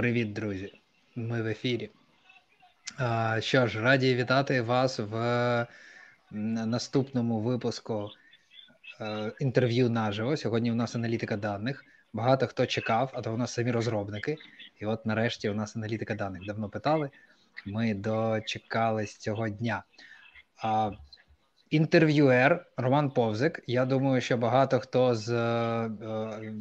Привіт, друзі! Ми в ефірі. Що ж, раді вітати вас в наступному випуску е, інтерв'ю наживо. Сьогодні у нас аналітика даних. Багато хто чекав, а то у нас самі розробники. І от нарешті у нас аналітика даних. Давно питали. Ми дочекались цього дня. Інтерв'юер Роман Повзик. Я думаю, що багато хто з е,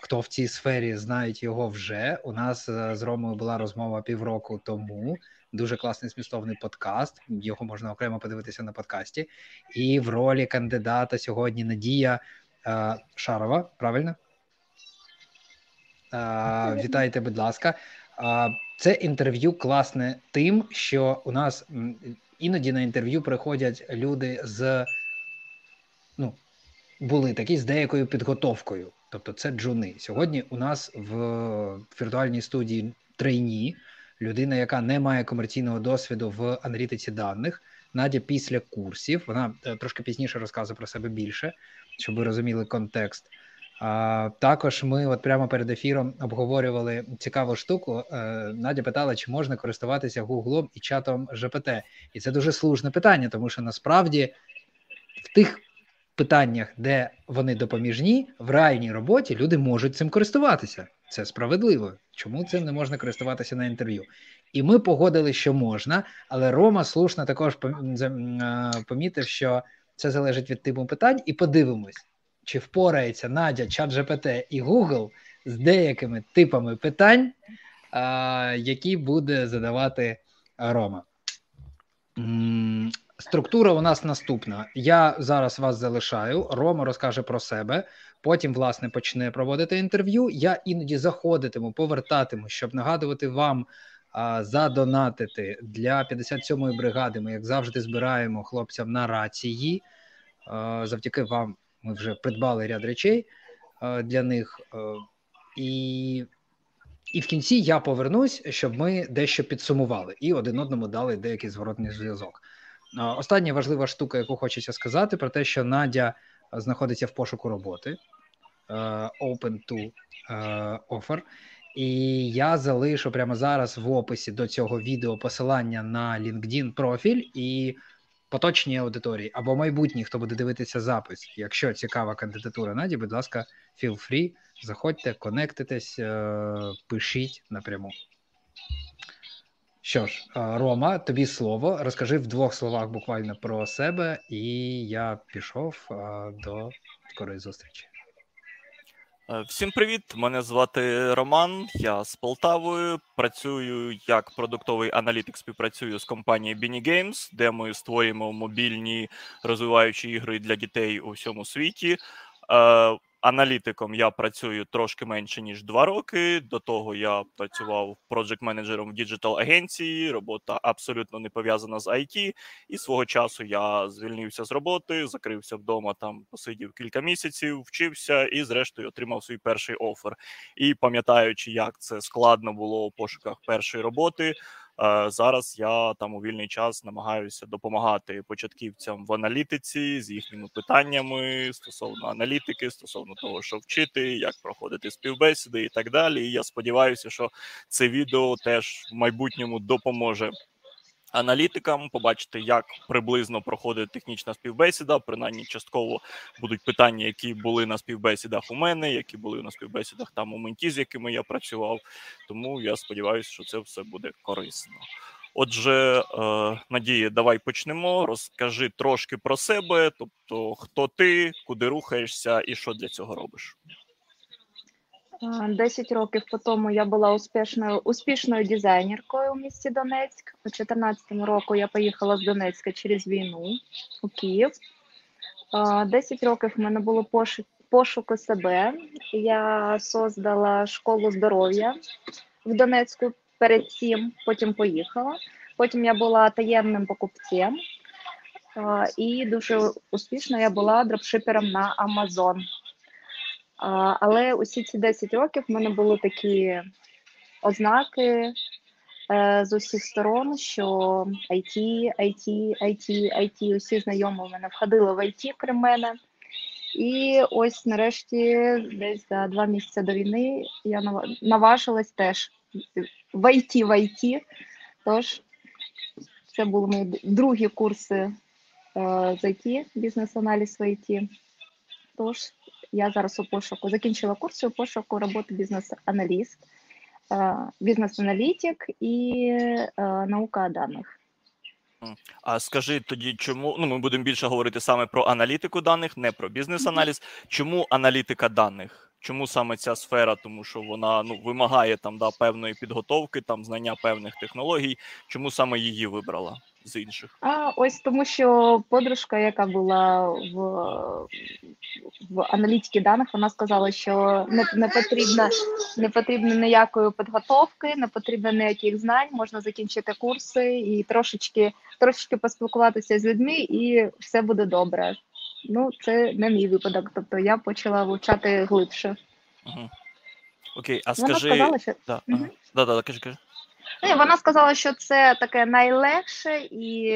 хто в цій сфері знають його вже. У нас е, з Ромою була розмова півроку тому. Дуже класний змістовний подкаст. Його можна окремо подивитися на подкасті. І в ролі кандидата сьогодні Надія е, Шарова. Правильно? Вітайте, будь ласка. Це інтерв'ю класне тим, що у нас іноді на інтерв'ю приходять люди з ну, були такі з деякою підготовкою. Тобто це джуни. Сьогодні у нас в віртуальній студії трейні людина, яка не має комерційного досвіду в аналітиці даних. Надя після курсів. Вона е, трошки пізніше розказує про себе більше, щоб ви розуміли контекст. Також ми, от прямо перед ефіром, обговорювали цікаву штуку. Е, Надя питала, чи можна користуватися Гуглом і чатом ЖПТ, і це дуже слушне питання, тому що насправді в тих питаннях, де вони допоміжні, в реальній роботі люди можуть цим користуватися. Це справедливо. Чому цим не можна користуватися на інтерв'ю? І ми погодили, що можна, але Рома слушно також помітив, що це залежить від типу питань, і подивимось чи впорається Надя, ChatGPT і Google з деякими типами питань, які буде задавати Рома. Структура у нас наступна. Я зараз вас залишаю. Рома розкаже про себе. Потім, власне, почне проводити інтерв'ю. Я іноді заходитиму, повертатиму, щоб нагадувати вам а, задонатити для 57-ї бригади. Ми, як завжди, збираємо хлопцям на рації. А, завдяки вам ми вже придбали ряд речей е, для них, е, і і в кінці я повернусь, щоб ми дещо підсумували і один одному дали деякий зворотний зв'язок. Е, остання важлива штука, яку хочеться сказати, про те, що Надя знаходиться в пошуку роботи open to offer. І я залишу прямо зараз в описі до цього відео посилання на LinkedIn профіль і поточній аудиторії або майбутній, хто буде дивитися запис. Якщо цікава кандидатура Наді, будь ласка, feel free, заходьте, конектитесь, е, пишіть напряму. Що ж, е, Рома, тобі слово. Розкажи в двох словах буквально про себе, і я пішов е, до скорої зустрічі. Е, всім привіт! Мене звати Роман. Я з Полтавою. Працюю як продуктовий аналітик. Співпрацюю з компанією Bini Games, де ми створюємо мобільні розвиваючі ігри для дітей у всьому світі. Аналітиком я працюю трошки менше ніж два роки. До того я працював project менеджером в digital агенції. Робота абсолютно не пов'язана з IT. І свого часу я звільнився з роботи, закрився вдома. Там посидів кілька місяців, вчився і, зрештою, отримав свій перший офер. І пам'ятаючи, як це складно було у пошуках першої роботи. Е, зараз я там у вільний час намагаюся допомагати початківцям в аналітиці з їхніми питаннями стосовно аналітики, стосовно того, що вчити, як проходити співбесіди і так далі. І я сподіваюся, що це відео теж в майбутньому допоможе аналітикам, побачити, як приблизно проходить технічна співбесіда. Принаймні, частково будуть питання, які були на співбесідах у мене, які були на співбесідах там у менті, з якими я працював. Тому я сподіваюся, що це все буде корисно. Отже, е, Надія, давай почнемо. Розкажи трошки про себе, тобто хто ти, куди рухаєшся і що для цього робиш. 10 років по тому я була успішною успішною дизайнеркою у місті Донецьк. У 2014 року я поїхала з Донецька через війну у Київ. 10 років в мене було пошук, пошуку себе. Я создала школу здоров'я в Донецьку перед цим, потім поїхала. Потім я була таємним покупцем. І дуже успішно я була дропшипером на Amazon. Але усі ці 10 років в мене були такі ознаки е, з усіх сторон, що IT, IT, IT, IT, усі знайомі мене входили в IT, крім мене. І ось нарешті, десь за два місяці до війни, я наважилась теж в ІТ в ІТ. Тож це були мої другі курси е, з ІТ, бізнес-аналіз в ІТ. Тож я зараз у пошуку закінчила курси у пошуку роботи бізнес-аналіст, е, бізнес-аналітик і е, наука даних. А скажи тоді, чому ну ми будемо більше говорити саме про аналітику даних, не про бізнес-аналіз. Чому аналітика даних? Чому саме ця сфера? Тому що вона ну вимагає там да певної підготовки, там знання певних технологій. Чому саме її вибрала з інших? А ось тому, що подружка, яка була в в аналітиці даних, вона сказала, що не не потрібно не потрібно ніякої підготовки, не потрібно ніяких знань, можна закінчити курси і трошечки трошечки поспілкуватися з людьми, і все буде добре. Ну, це не мій випадок. Тобто я почала вивчати глибше. Угу. Окей, а вона скажи. сказала, що... Да, Угу. да, да, да, кажи, кажи. Ну, вона сказала, що це таке найлегше, і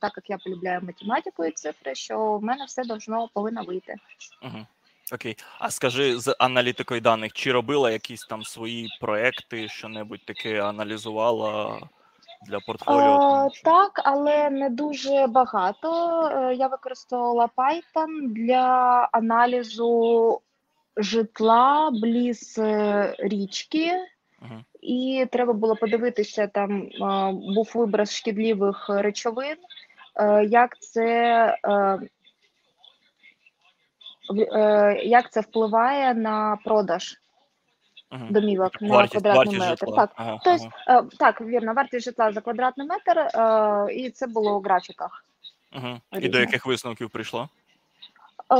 так як я полюбляю математику і цифри, що в мене все должно повинно вийти. Угу. Окей. А скажи з аналітикою даних, чи робила якісь там свої проекти, що-небудь таке аналізувала для портфоліо? Е, так, але не дуже багато. Е, Я використовувала Python для аналізу житла бліз е, річки. Угу. І треба було подивитися, там був виброс шкідливих речовин, як це як це впливає на продаж Угу. домівок на Вартість, квадратний вартість метр. житла. Так, Ага, тобто, ага. е, так, вірно, вартість житла за квадратний метр, е, і це було у графіках. Угу. І до яких висновків прийшло? Е,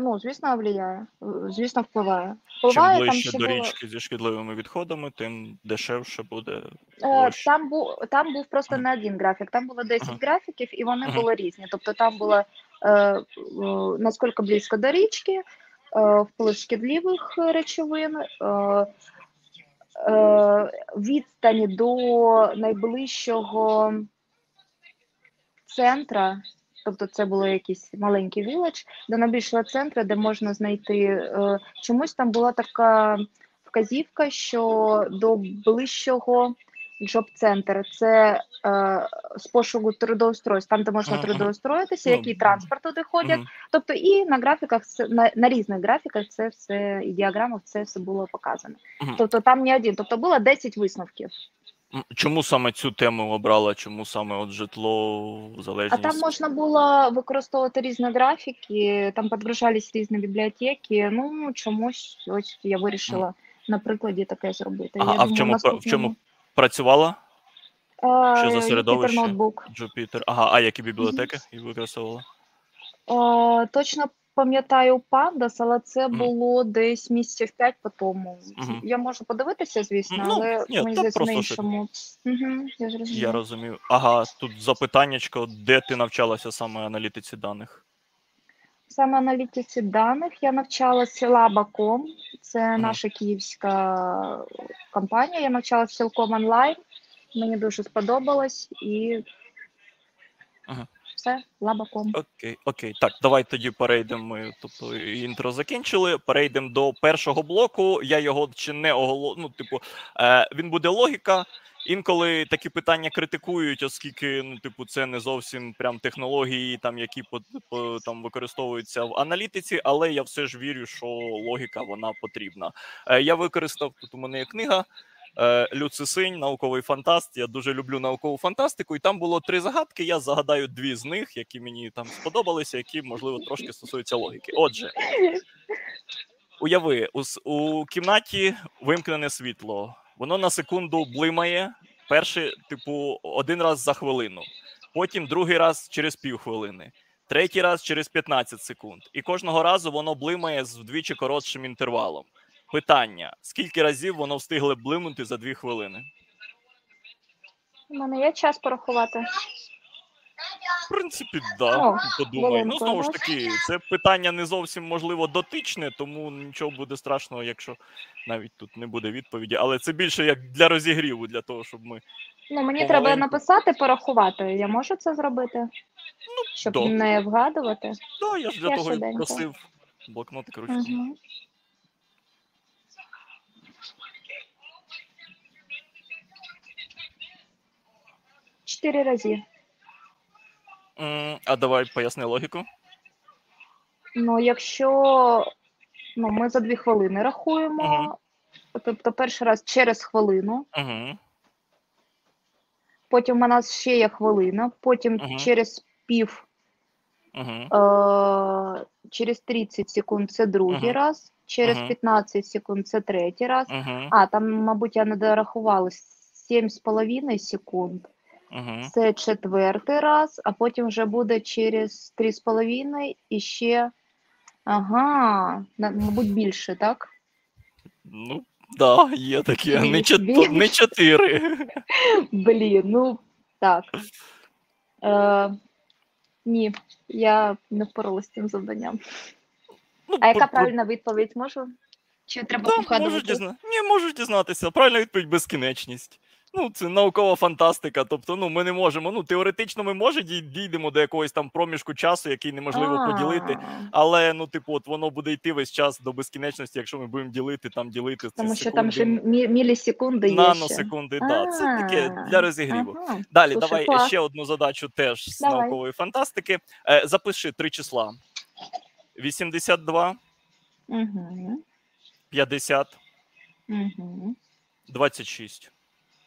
ну, звісно, впливає. Звісно, впливає. Впливає там ближче ще до було. зі шкідливими відходами, тим дешевше буде Е. Там був там був просто Ага. не один графік, там було 10 Ага. графіків, і вони Ага. були різні. Тобто там було е, е, наскільки близько до річки, вплив шкідливих речовин, е, е, відстані до найближчого центра. Тобто це було якийсь маленький village, до найбільшого центру, де можна знайти е, чомусь там була така вказівка, що до ближчого job center це е, з пошуку трудоустройств, там, де можна Ага, трудоустроїтися, Ну, який транспорт туди ходять. Мгм. Тобто, і на графіках на, на різних графіках це все і діаграмах це все було показано. Мгм. Тобто там не один, тобто було 10 висновків. Чому саме цю тему обрала? Чому саме от житло, А там можна було використовувати різні графіки, там підгружались різні бібліотеки. Ну чомусь ось я вирішила на прикладі таке зробити. Ага, я а в чому, пра- в чому працювала що за середовище? ноутбук. Jupyter? Ага, а які бібліотеки і використовувала? Е, точно пам'ятаю Pandas, але це Мгм. було десь місяців п'ять по тому. Мгм. Я можу подивитися, звісно, Ну, але ні, мені здається на іншому. Угу, я зрозуміла. Я розумію. Ага, тут запитаннячко, де ти навчалася саме аналітиці даних? Саме аналітиці даних я навчалася Laba.com, це наша київська компанія. Я навчалася цілком онлайн. Мені дуже сподобалось і Ага. все, Laba.com. Окей, окей. Так, давай тоді перейдемо. Ми, тобто інтро закінчили. Перейдемо до першого блоку. Я його ще не оголо... Ну, типу, е, він буде логіка. Інколи такі питання критикують, оскільки ну, типу, це не зовсім прям технології, там які по, по там використовуються в аналітиці, але я все ж вірю, що логіка вона потрібна. Е, я використав тут у мене є книга. е, Лю Цисінь, науковий фантаст. Я дуже люблю наукову фантастику, і там було три загадки. Я загадаю дві з них, які мені там сподобалися, які можливо трошки стосуються логіки. Отже, уяви, у, у кімнаті вимкнене світло. Воно на секунду блимає. Перший, типу, один раз за хвилину, потім другий раз через півхвилини, третій раз через 15 секунд. І кожного разу воно блимає з вдвічі коротшим інтервалом. Питання: скільки разів воно встигли блимнути за дві хвилини? У мене є час порахувати. В принципі, да, подумай. Ну, знову ж таки, це питання не зовсім можливо дотичне, тому нічого буде страшного, якщо навіть тут не буде відповіді. Але це більше як для розігріву, для того, щоб ми. Ну, мені треба написати, порахувати. Я можу це зробити, Ну, щоб да. не вгадувати. Да, я ж для я того і просив блокнот, ручку. Угу. Чотири рази. М, А давай поясни логіку. Ну, якщо ну, ми за дві хвилини рахуємо, тобто перший раз через хвилину, Угу. потім у нас ще є хвилина, потім Мгм. через пів, Угу. е- через 30 секунд це другий Мгм. раз, через Мгм. 15 секунд це третій раз. Угу. А, там, мабуть, я не дорахувала 7,5 секунд. Угу. Це четвертий раз, а потім вже буде через 3,5 і ще. Ага, мабуть, більше, так? Ну, да, є таке. Не, чот... не чотири. Блін, ну так. Е, ні, я не впоралася з цим завданням. Ну, А яка правильна відповідь можу? Чи треба Да, вгадувати? дізна... Ні, можеш дізнатися. Правильна відповідь безкінечність. Ну, це наукова фантастика. Тобто, ну, ми не можемо. Ну, теоретично ми може дійдемо до якогось там проміжку часу, який неможливо А, поділити. Але ну, типу, от воно буде йти весь час до безкінечності, якщо ми будемо ділити, там ділити ці Тому що там ще мі- мілісекунди є наносекунди. Да, це таке для розігріву. ага. Далі, Слушай, давай клас. ще одну задачу теж з Давай. наукової фантастики. Е, запиши три числа: 82, Угу, 50, угу, 26.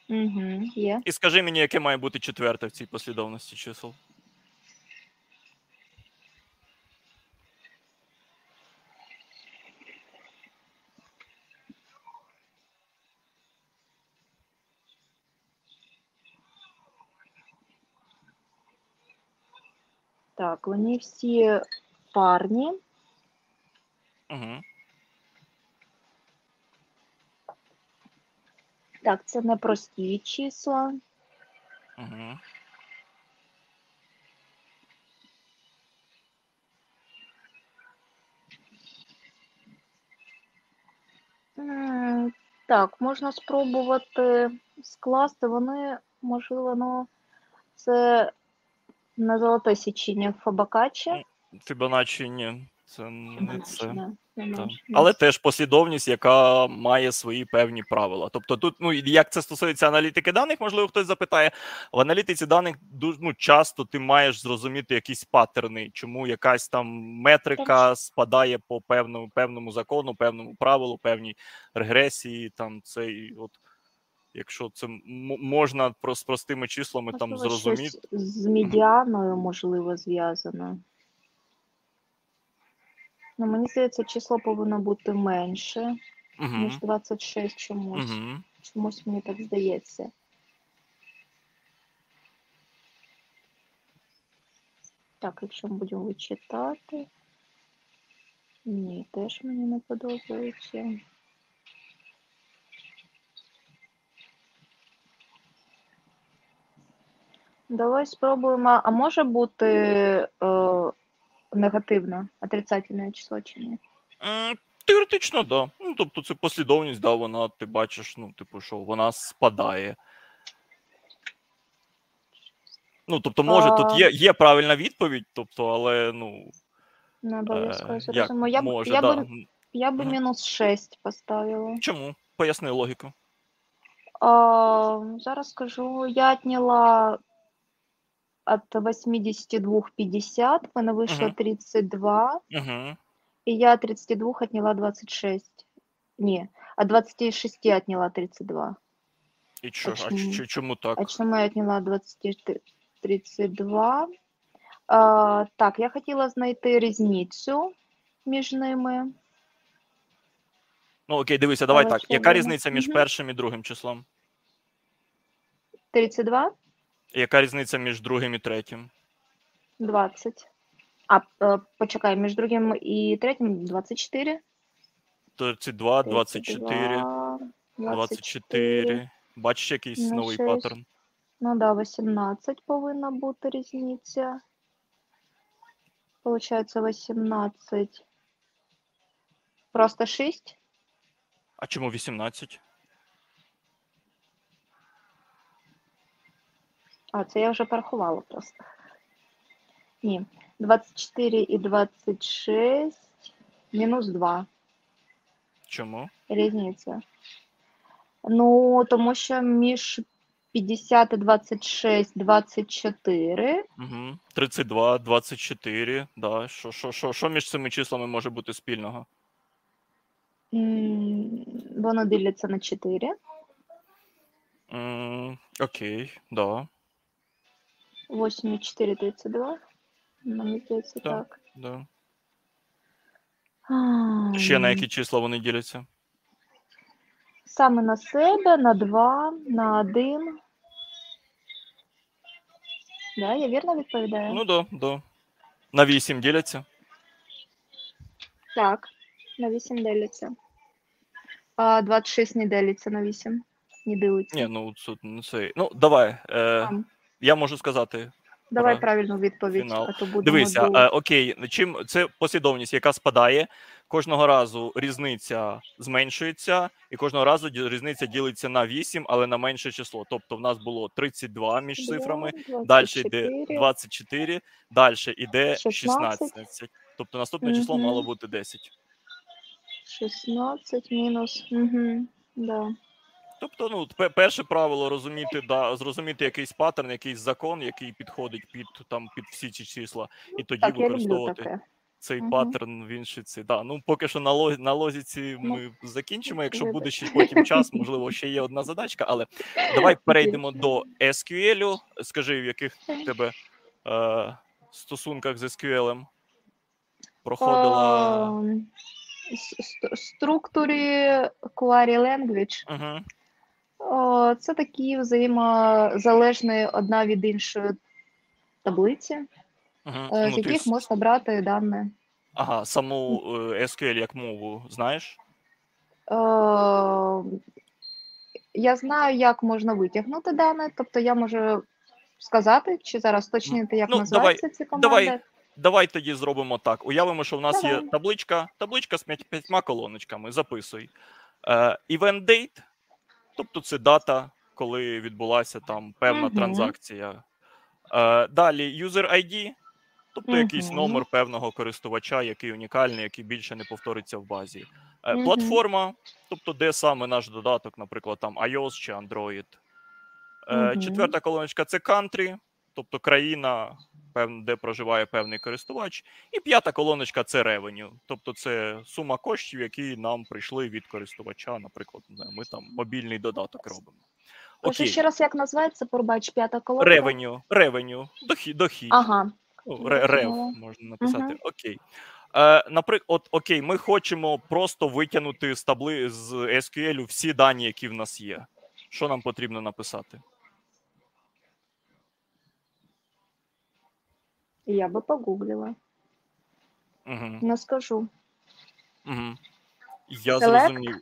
Угу, є. І скажи мені, яке має бути четверте в цій послідовності чисел. Так, вони всі парні. Угу. Так, це не прості числа. Угу. М, Так, можна спробувати скласти. Вони, можливо, ну, це не золоте січення Фабакаче. Фібоначчі ні, це не це. Так. Але теж послідовність, яка має свої певні правила. Тобто, тут, ну як це стосується аналітики даних, можливо, хтось запитає. В аналітиці даних дуже ну, часто ти маєш зрозуміти якісь паттерни, чому якась там метрика спадає по певному певному закону, певному правилу, певній регресії. Там це і от. Якщо це можна про з простими числами там зрозуміти. щось з медіаною, можливо, зв'язано. Ну, мені здається, число повинно бути менше, Угу. ніж 26 чомусь. Угу. Чомусь мені так здається. Так, якщо ми будемо вичитати. Ні, теж мені не подобається. Давай спробуємо. А може бути е, негативне, отрицательне число чи ні? Теоретично, так. Да. Ну, тобто, це послідовність, да, вона, ти бачиш, ну, типу, що вона спадає. Ну, тобто, може, тут є, є правильна відповідь, тобто, але ну. Не Е, обов'язково зрозуміло. Я, б- може, я, да. би, я би мінус 6 поставила. Чому? Поясни логіку. А, зараз скажу, я отняла от 82 50, в мене вийшло Мгм. 32, Угу. и я от 32 отняла 26. Не, от 26 отняла 32. І чо, а чому? ч- чому так? А чому я отняла 20, 32? А, так, я хотіла знайти різницю між ними. Ну, окей, дивися, давай Але так. Яка різниця між Мгм. першим і другим числом? 32? Яка різниця між другим і третім? 20. А, е, почекай, між другим і третім 24. 32, 24, 24. 24. Бачиш якийсь Ну, новий паттерн? Ну да, 18 повинна бути різниця. Получається 18. Просто 6? А чому 18? А, це я вже порахувала просто. Ні. 24 і 26 мінус 2. Чому? Різниця. Ну, тому що між 50, і 26, 24. Угу. 32, 24. Да. Що, що, що, що між цими числами може бути спільного? М, Воно діляться на 4. М, окей, да, 8 і 4, 32. Мені здається, Так. так. да. Ще на які числа вони діляться? Саме на себе, на 2, на 1. Да, я вірно відповідаю? Ну да, да. На 8 діляться? Так, на 8 делиться. А 26 не делиться на 8. Не ділиться. Ні, ну тут ну, це. Ну, давай. Е, Там. Я можу сказати. Давай правильну відповідь, Фінал. а то будемо Дивися, ду- е, окей, чим це послідовність, яка спадає. Кожного разу різниця зменшується, і кожного разу різниця ділиться на 8, але на менше число. Тобто в нас було 32 між цифрами, далі йде 24. 24, далі йде 16. 16. Тобто наступне число мало бути 10. 16 мінус. Угу. Да. Тобто, ну, перше правило розуміти, да, зрозуміти якийсь паттерн, якийсь закон, який підходить під там під всі ці числа, і тоді Так, використовувати цей Мгм. паттерн в іншиці. Да. Ну, поки що на, ло- на лозіці Ну, ми закінчимо. Якщо буде ще потім час, можливо, ще є одна задачка, але давай перейдемо до SQL. Скажи, в яких тебе е, стосунках з SQL проходила. Ем, Структурі Query Language Угу. О, це такі взаємозалежні одна від іншої таблиці, Угу. е, з яких можна брати дані. Ага, саму е, SQL як мову знаєш? Е, Я знаю, як можна витягнути дані, тобто я можу сказати, чи зараз точніти, як Ну, називаються ці команди. давай. Давай тоді зробимо так. Уявимо, що в нас є табличка, табличка з п'ять- п'ятьма колоночками. Записуй. Е, event date, тобто це дата, коли відбулася там певна Мгм. транзакція. Е, далі user ID, тобто якийсь номер певного користувача, який унікальний, який більше не повториться в базі. Е, Мгм. Платформа, тобто де саме наш додаток, наприклад, там iOS чи Android. Е. Четверта колоночка це country, тобто країна, де проживає певний користувач. І п'ята колоночка це revenue, тобто це сума коштів, які нам прийшли від користувача. Наприклад, ми там мобільний додаток робимо. Окей, ще раз, як називається, пробач, п'ята колонка? revenue, revenue, дохід, дохід. Ага. Ну, рев можна написати. Мгм. Окей. Е, наприклад, от окей, ми хочемо просто витягнути з табли з SQL всі дані, які в нас є. Що нам потрібно написати? Я би погуглила. Угу. Не скажу. Угу. Я Select? зрозумів.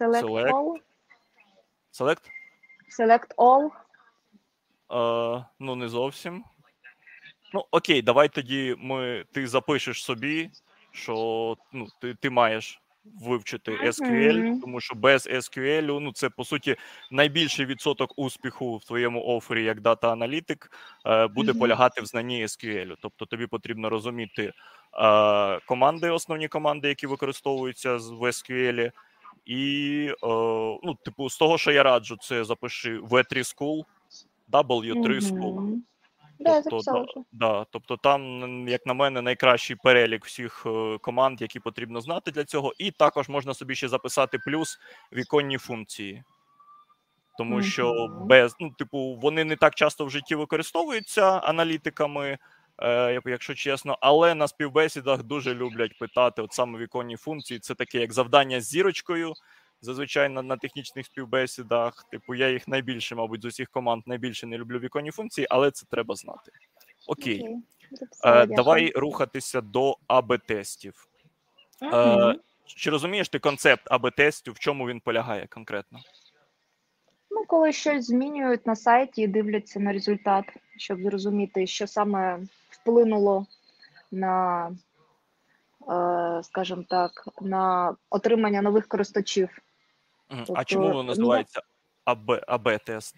Select, Select. all. Select? Select all. Е, ну, не зовсім. Ну, окей, давай тоді ми, ти запишеш собі, що ну, ти, ти маєш вивчити SQL, тому що без SQL, ну, це по суті найбільший відсоток успіху в твоєму офері як дата-аналітик е, буде полягати в знанні SQL. Тобто тобі потрібно розуміти е, команди, основні команди, які використовуються в SQL. І, е, ну, типу, з того, що я раджу, це запиши V3 School, W3 School. Да, Тобто, да, да, тобто там, як на мене, найкращий перелік всіх е, команд, які потрібно знати для цього. І також можна собі ще записати плюс віконні функції. Тому що без, ну, типу, вони не так часто в житті використовуються аналітиками, е, якщо чесно, але на співбесідах дуже люблять питати от саме віконні функції. Це таке як завдання з зірочкою. Зазвичай на, на технічних співбесідах. Типу, я їх найбільше, мабуть, з усіх команд найбільше не люблю віконні функції, але це треба знати. Окей, записала, е, давай рухатися до АБ-тестів. Мгм. Е, чи розумієш ти концепт АБ-тестів, в чому він полягає конкретно? Ну, коли щось змінюють на сайті і дивляться на результат, щоб зрозуміти, що саме вплинуло на, е, скажімо так, на отримання нових користувачів. Мгм. А Тобто, чому воно ну, називається АБ, АБ-тест?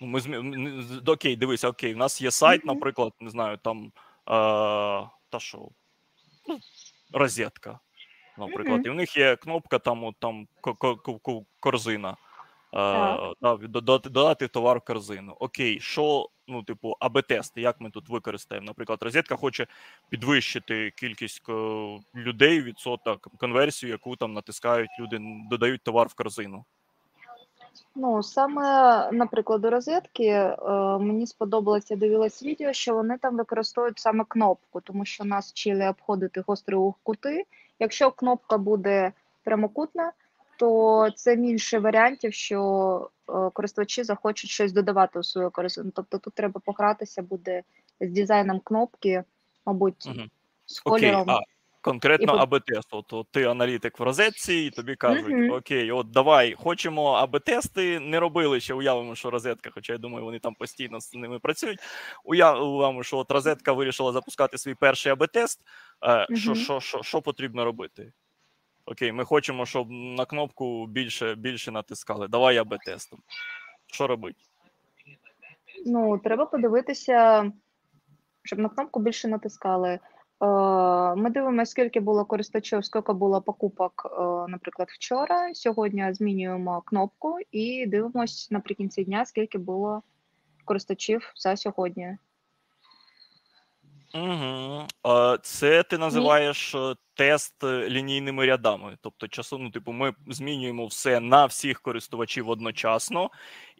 Ну, ми змі... Окей, дивися, окей, у нас є сайт, наприклад, не знаю, там е... та що, ну, розетка, наприклад, і в них є кнопка там, от, там ко- ко- ко- ко- корзина. да, додати, додати товар в корзину. Окей, що, ну, типу, АБ-тести, як ми тут використаємо? Наприклад, розетка хоче підвищити кількість людей, відсоток конверсію, яку там натискають люди, додають товар в корзину. Ну, саме, наприклад, у розетки е, мені сподобалося, дивилась відео, що вони там використовують саме кнопку, тому що нас вчили обходити гострі кути. Якщо кнопка буде прямокутна, то це більше варіантів, що е, користувачі захочуть щось додавати у свою корзину. Тобто тут треба погратися буде з дизайном кнопки, мабуть, угу. з кольором. Окей, а конкретно і... АБ-тест. От, от ти аналітик в розетці, і тобі кажуть: угу. Окей, от давай, хочемо АБ-тести. Не робили ще, уявимо, що розетка, хоча я думаю, вони там постійно з ними працюють. Уявимо, що от розетка вирішила запускати свій перший АБ-тест. Е, що, що, що, що потрібно робити? Окей, ми хочемо, щоб на кнопку більше більше натискали. Давай я би тестом. Що робити? Ну, треба подивитися, щоб на кнопку більше натискали. Е, ми дивимося, скільки було користувачів, скільки було покупок, е, наприклад, вчора. Сьогодні змінюємо кнопку і дивимося наприкінці дня, скільки було користувачів за сьогодні. Угу. Це ти називаєш е, тест е, лінійними рядами. Тобто, часу, ну, типу, ми змінюємо все на всіх користувачів одночасно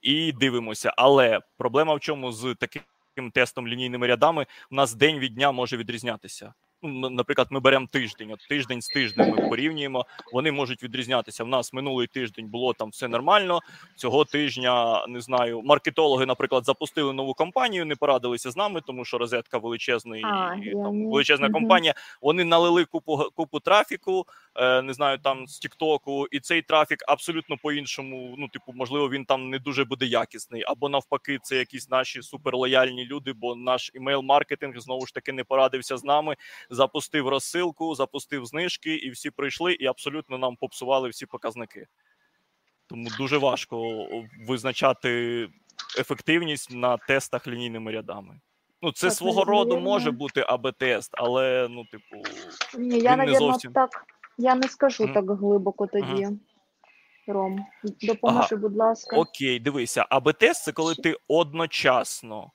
і дивимося. Але проблема в чому з таким тестом лінійними рядами у нас день від дня може відрізнятися наприклад, ми беремо тиждень, от тиждень з тижнем ми порівнюємо. Вони можуть відрізнятися. В нас минулий тиждень було там все нормально. Цього тижня не знаю, маркетологи, наприклад, запустили нову компанію, не порадилися з нами, тому що розетка величезний а, там, величезна компанія. Вони налили купу купу трафіку, не знаю, там з Тіктоку, і цей трафік абсолютно по-іншому. Ну, типу, можливо, він там не дуже буде якісний, або навпаки, це якісь наші суперлояльні люди, бо наш імейл-маркетинг знову ж таки не порадився з нами запустив розсилку, запустив знижки, і всі прийшли, і абсолютно нам попсували всі показники. Тому дуже важко визначати ефективність на тестах лінійними рядами. Ну, це так, свого роду може бути АБ-тест, але ну, типу, Ні, я, не зовсім... так. Я не скажу так глибоко тоді. Ром, допоможи, ага. будь ласка. Окей, дивися, АБ-тест це коли ти одночасно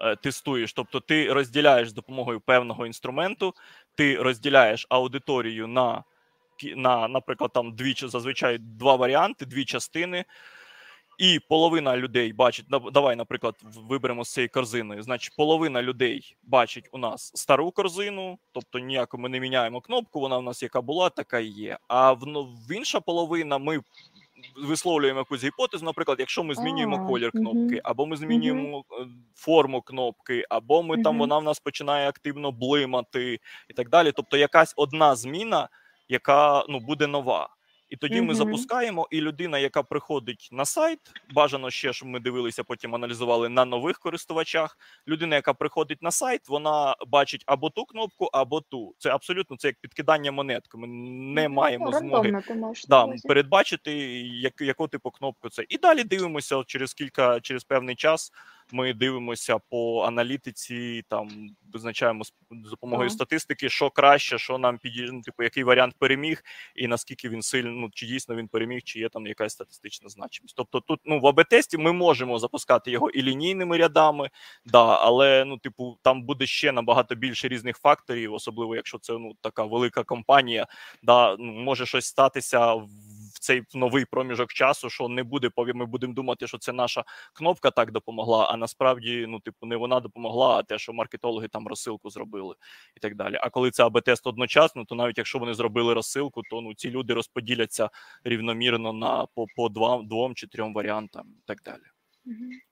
Е, тестуєш, тобто ти розділяєш з допомогою певного інструменту, ти розділяєш аудиторію на, на наприклад, там дві зазвичай два варіанти, дві частини. І половина людей бачить, давай, наприклад, виберемо з цієї корзини. Значить, половина людей бачить у нас стару корзину, тобто ніяко ми не міняємо кнопку, вона в нас яка була, така і є. А в, в інша половина ми висловлюємо якусь гіпотезу, наприклад, якщо ми змінюємо колір кнопки, або ми змінюємо е, форму кнопки, або ми там вона в нас починає активно блимати і так далі. Тобто, якась одна зміна, яка ну буде нова. І тоді ми запускаємо, і людина, яка приходить на сайт, бажано ще щоб ми дивилися, потім аналізували на нових користувачах. Людина, яка приходить на сайт, вона бачить або ту кнопку, або ту. Це абсолютно це як підкидання монетки. Ми не маємо змоги да, передбачити, як, яку типу кнопку це. І далі дивимося через кілька, через певний час. Ми дивимося по аналітиці, там визначаємо з допомогою статистики, що краще, що нам підійде, ну, типу, який варіант переміг, і наскільки він сильно ну, чи дійсно він переміг, чи є там якась статистична значимість. Тобто, тут ну в АБ-тесті ми можемо запускати його і лінійними рядами, да, але ну, типу, там буде ще набагато більше різних факторів, особливо якщо це ну така велика компанія, да, ну, може щось статися в в цей новий проміжок часу, що не буде ми будемо думати, що це наша кнопка так допомогла. А насправді, ну типу, не вона допомогла, а те, що маркетологи там розсилку зробили і так далі. А коли це АБ-тест одночасно, то навіть якщо вони зробили розсилку, то ну ці люди розподіляться рівномірно на по по два двом чи трьом варіантам і так далі.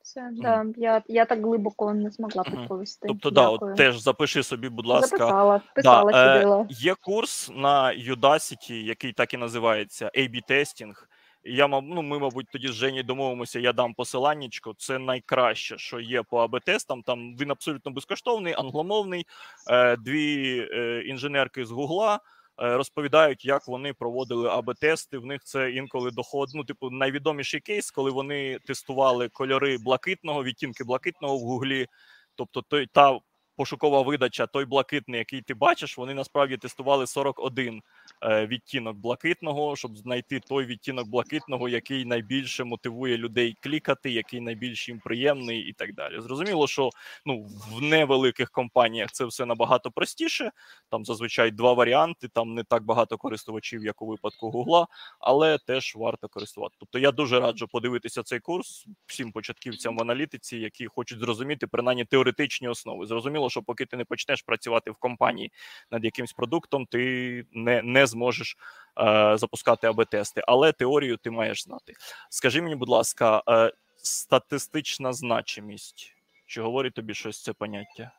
Все, mm. да, я я так глибоко не змогла підповісти. Тобто, да, от теж запиши собі, будь ласка, Записала, писала, да, е, є курс на Udacity, який так і називається AB тестінг. Я ну, ми, мабуть, тоді з Жені домовимося. Я дам посиланнячко. Це найкраще, що є по АБ-тестам. Там він абсолютно безкоштовний, англомовний, е, дві е, інженерки з Гугла. Е, розповідають, як вони проводили АБ-тести. В них це інколи доход. Ну, типу, найвідоміший кейс, коли вони тестували кольори блакитного, відтінки блакитного в Гуглі. Тобто, той та пошукова видача, той блакитний, який ти бачиш, вони насправді тестували 41 е, відтінок блакитного, щоб знайти той відтінок блакитного, який найбільше мотивує людей клікати, який найбільш їм приємний, і так далі. Зрозуміло, що ну в невеликих компаніях це все набагато простіше. Там зазвичай два варіанти, там не так багато користувачів, як у випадку Гугла, але теж варто користувати. Тобто я дуже раджу подивитися цей курс всім початківцям в аналітиці, які хочуть зрозуміти принаймні теоретичні основи. Зрозуміло, що поки ти не почнеш працювати в компанії над якимсь продуктом, ти не не зможеш е, запускати АБ-тести, але теорію ти маєш знати. Скажи мені, будь ласка, е, статистична значимість. Чи говорить тобі щось це поняття?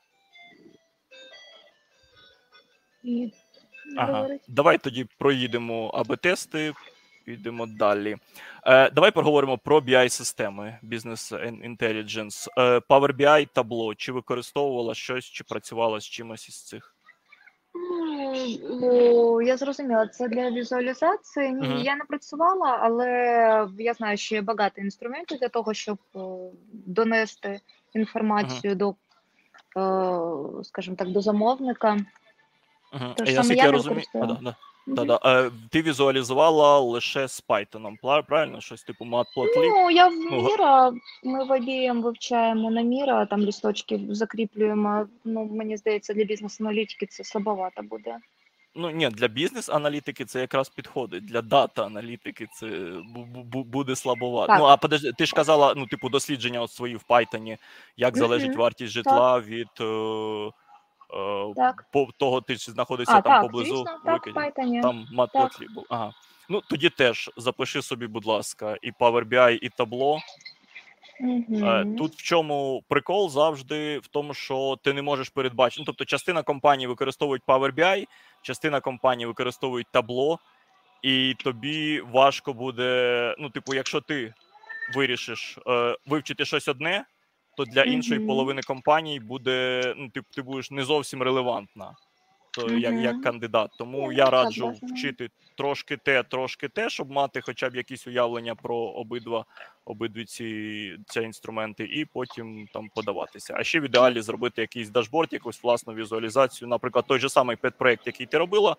Ні. Ага. Давай тоді проїдемо АБ-тести, підемо далі. Е, Давай поговоримо про BI-системи Business Intelligence. Е, Power BI, табло. Чи використовувала щось, чи працювала з чимось із цих? Я зрозуміла, це для візуалізації. Ні, Мгм. я не працювала, але я знаю, що є багато інструментів для того, щоб е, донести інформацію до, е, скажімо так, до замовника. Угу. Те ж Я саме я я не розумію, а, да, да. Да, да. Е, ти візуалізувала лише з Python, правильно? Щось типу Matplotlib? Ну, я в Ну, Міра, ми в IBM вивчаємо на Міра, там лісточки закріплюємо. Ну, мені здається, для бізнес-аналітики це слабовато буде. Ну ні, для бізнес-аналітики це якраз підходить. Для дата-аналітики це бу- бу- бу- буде слабовато. Так. Ну а подожди, ти ж казала, ну, типу, дослідження от свої в Python, як залежить вартість житла від е, Так. по, того, ти знаходишся А, там так, поблизу звісно, так, викидів. Python. Там Matplotlib був. Ага. Ну тоді теж запиши собі, будь ласка, і Power BI, і табло. Е, Мгм. Тут в чому прикол завжди в тому, що ти не можеш передбачити. Ну, тобто, частина компаній використовують Power BI, частина компаній використовують табло, і тобі важко буде. Ну, типу, якщо ти вирішиш е, вивчити щось одне, то для іншої Мгм. половини компаній буде. Ну, ти, ти будеш не зовсім релевантна. То як, як кандидат. Тому Ну, я раджу вчити трошки те, трошки те, щоб мати хоча б якісь уявлення про обидва обидві ці, ці інструменти, і потім там подаватися. А ще в ідеалі зробити якийсь дашборд, якусь власну візуалізацію. Наприклад, той же самий педпроект, який ти робила,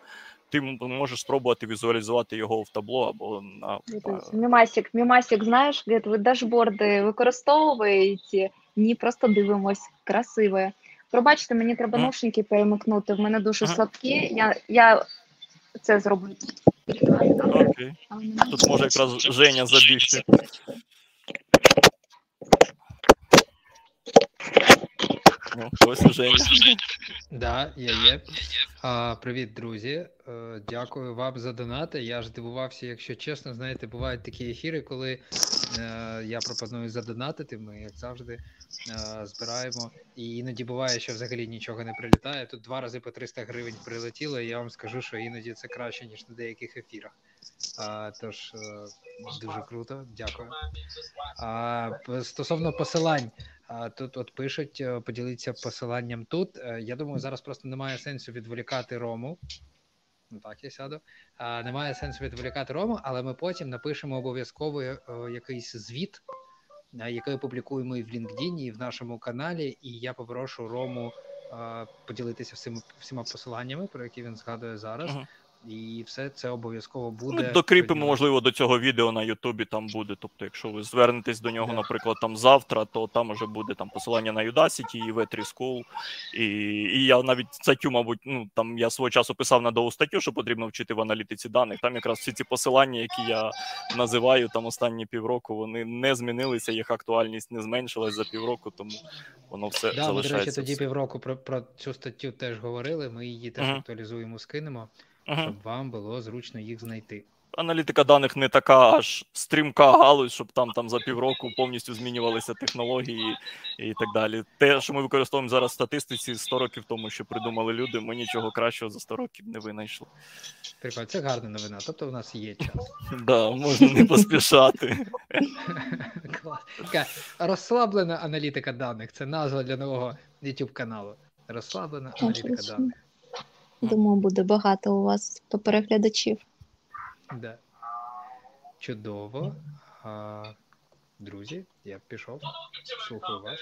ти можеш спробувати візуалізувати його в табло або на Тобто Мімасік, Мімасік, знаєш, де ви дашборди використовуєте? Ні, просто дивимось. Красиве. Пробачте, мені треба Мгм. наушники перемикнути. В мене дуже слабкі. Я, я це зроблю. окей. Тут може якраз Женя забігти. Ну, ось Женя. Да, я є. А, привіт, друзі. Е, Дякую вам за донати. Я ж дивувався, якщо чесно, знаєте, бувають такі ефіри, коли я пропоную задонатити. Ми, як завжди, е, збираємо. І іноді буває, що взагалі нічого не прилітає. Тут два рази по 300 гривень прилетіло, і я вам скажу, що іноді це краще, ніж на деяких ефірах. Тож е, дуже круто, дякую. Стосовно посилань, тут от пишуть, е, поділіться посиланням тут. Е, Я думаю, зараз просто немає сенсу відволікати Рому. Так, я сяду. А, немає сенсу відволікати Рому, але ми потім напишемо обов'язково е, якийсь звіт, е, який опублікуємо і в LinkedIn, і в нашому каналі. І я попрошу Рому е, поділитися всіма, всіма посиланнями, про які він згадує зараз. Мгм. І все це обов'язково буде. Ну, докріпимо, можливо, до цього відео на Ютубі там буде. Тобто, якщо ви звернетесь до нього, наприклад, там завтра, то там уже буде там посилання на Udacity і V3 School. І, і я навіть статтю, мабуть, ну там я свого часу писав на довгу статтю, що потрібно вчити в аналітиці даних. Там якраз всі ці посилання, які я називаю там останні півроку, вони не змінилися, їх актуальність не зменшилась за півроку, тому воно все Да, ми, до речі, тоді все. півроку про, про цю статтю теж говорили. Ми її теж Мгм. актуалізуємо, скинемо, Мгм. щоб вам було зручно їх знайти. аналітика даних не така аж стрімка галузь, щоб там там за півроку повністю змінювалися технології і так далі. Те, що ми використовуємо зараз в статистиці, 100 років тому, що придумали люди, ми нічого кращого за 100 років не винайшли. Прикольно, це гарна новина. Тобто, у нас є час. Да, можна не поспішати. Розслаблена аналітика даних. Це назва для нового YouTube каналу. Розслаблена аналітика даних. Думаю, буде багато у вас переглядачів. Да. Чудово. А, друзі, я пішов. Слухаю вас.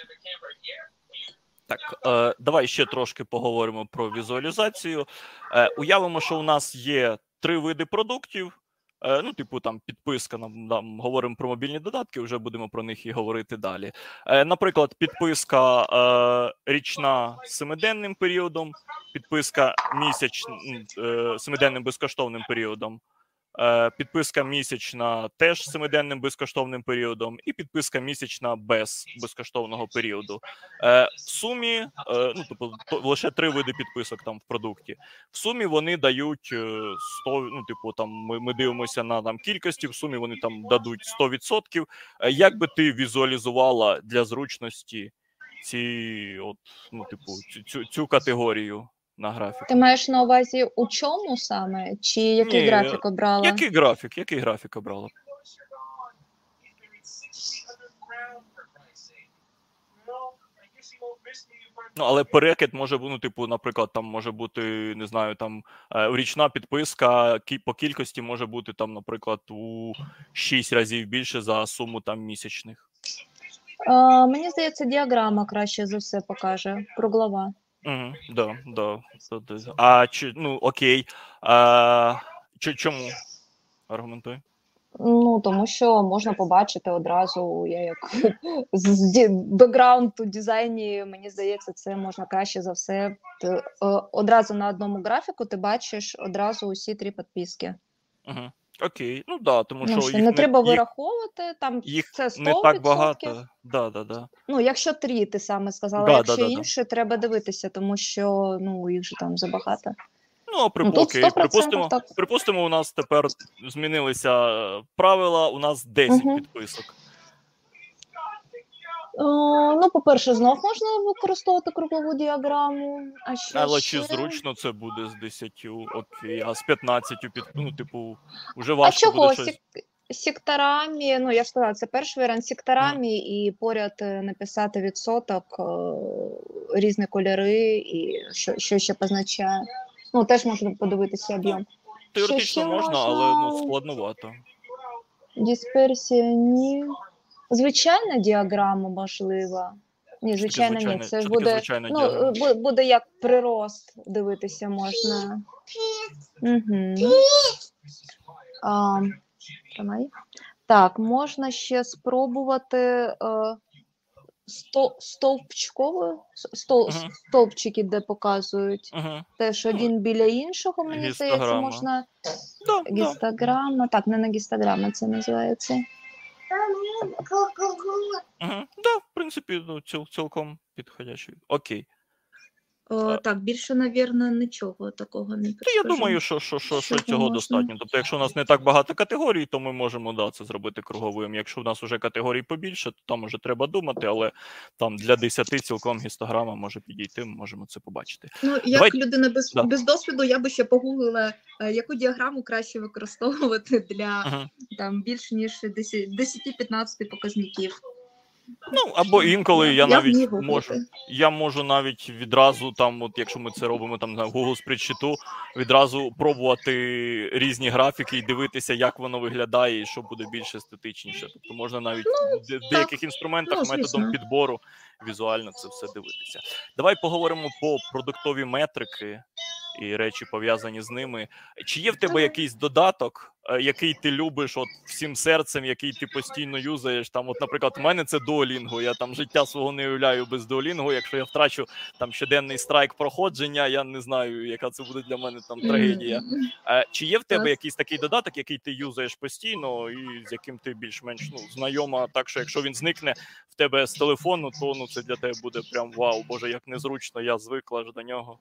Так, е, давай ще трошки поговоримо про візуалізацію. Е, уявимо, що у нас є три види продуктів. Е, ну, типу, там підписка. Нам, нам говоримо про мобільні додатки, вже будемо про них і говорити далі. Е, наприклад, підписка е, річна семиденним періодом, підписка місячна е, семиденним безкоштовним періодом. Е, підписка місячна теж семиденним безкоштовним періодом, і підписка місячна без безкоштовного періоду. Е, в сумі, е, ну тобто лише три види підписок там в продукті. В сумі вони дають 100, ну, типу, там ми ми дивимося на там кількості. В сумі вони там дадуть 100%. Як би ти візуалізувала для зручності ці, от, ну, типу, цю, цю категорію? На графіку. Ти маєш на увазі у чому саме? Чи який Ні, графік обрала? Який графік? Який графік обрала? Ну, але перекид може бути, ну, типу, наприклад, там може бути, не знаю, там е, річна підписка по кількості може бути там, наприклад, у 6 разів більше за суму там місячних. А, Мені здається, діаграма краще за все покаже круглова. Угу, да, да, да, А чи ну окей. А, чи, Чому? Аргументуй. Ну, тому що можна побачити одразу, я як з бекграунду дизайні, мені здається, це можна краще за все. Ти, е, одразу на одному графіку ти бачиш одразу усі три підписки. Угу. Окей, ну да, тому ну, що їх не треба їх, вираховувати, там їх це 100%. не так багато. Да, да, да. Ну, якщо три, ти саме сказала, да, якщо да, інше, да. треба дивитися, тому що ну їх же там забагато. Ну, а при... ну, окей, припустимо, так. припустимо, у нас тепер змінилися правила, у нас 10 угу. підписок. Ну, по-перше, знов можна використовувати кругову діаграму. А ще Але ще... чи зручно це буде з 10, окей, а з 15 під ну, типу, вже важко а чого? буде щось. Сік... Секторами, ну я ж сказала, це перший варіант секторами, mm. і поряд е, написати відсоток, е, різні кольори, і що що ще позначає. Ну, теж можна подивитися об'єм. Теоретично ще можна, можна, але ну, складновато. Дисперсія ні. Звичайна діаграма можлива. Ні, звичайно, ні. Це ж буде ну, буде як прирост дивитися можна. Угу. А, Так, можна ще спробувати е, стовпчково, стол, uh-huh. стовпчики, де показують uh-huh. теж один біля іншого, мені здається, можна да, гістограма. Да. Так, не на гістограма це називається. Угу. Да, в принципі, ну, ціл, цілком підходячий. Окей. О, Так, більше, навірно, нічого такого не підскажу. Я думаю, що що, що, що цього можна. достатньо. Тобто, якщо у нас не так багато категорій, то ми можемо да, це зробити круговим. Якщо в нас вже категорій побільше, то там вже треба думати, але там для 10 цілком гістограма може підійти, ми можемо це побачити. Ну, як Давай... людина без да. без досвіду, я би ще погуглила, е, яку діаграму краще використовувати для uh-huh. там більш ніж 10-15 показників. Ну, або інколи я, я навіть можу. Я можу навіть відразу, там, от якщо ми це робимо там на Google спритчиту, відразу пробувати різні графіки і дивитися, як воно виглядає, і що буде більш естетичніше. Тобто можна навіть ну, в деяких інструментах ну, методом підбору візуально це все дивитися. Давай поговоримо по продуктові метрики і речі пов'язані з ними. Чи є в тебе якийсь додаток, е, який ти любиш от всім серцем, який ти постійно юзаєш? Там, от, наприклад, у мене це Duolingo, Я там життя свого не уявляю без Duolingo. Якщо я втрачу там щоденний страйк проходження, я не знаю, яка це буде для мене там трагедія. Е, чи є в тебе якийсь такий додаток, який ти юзаєш постійно, і з яким ти більш-менш ну, знайома, так що якщо він зникне в тебе з телефону, то ну це для тебе буде прям вау, боже, як незручно, я звикла ж до нього.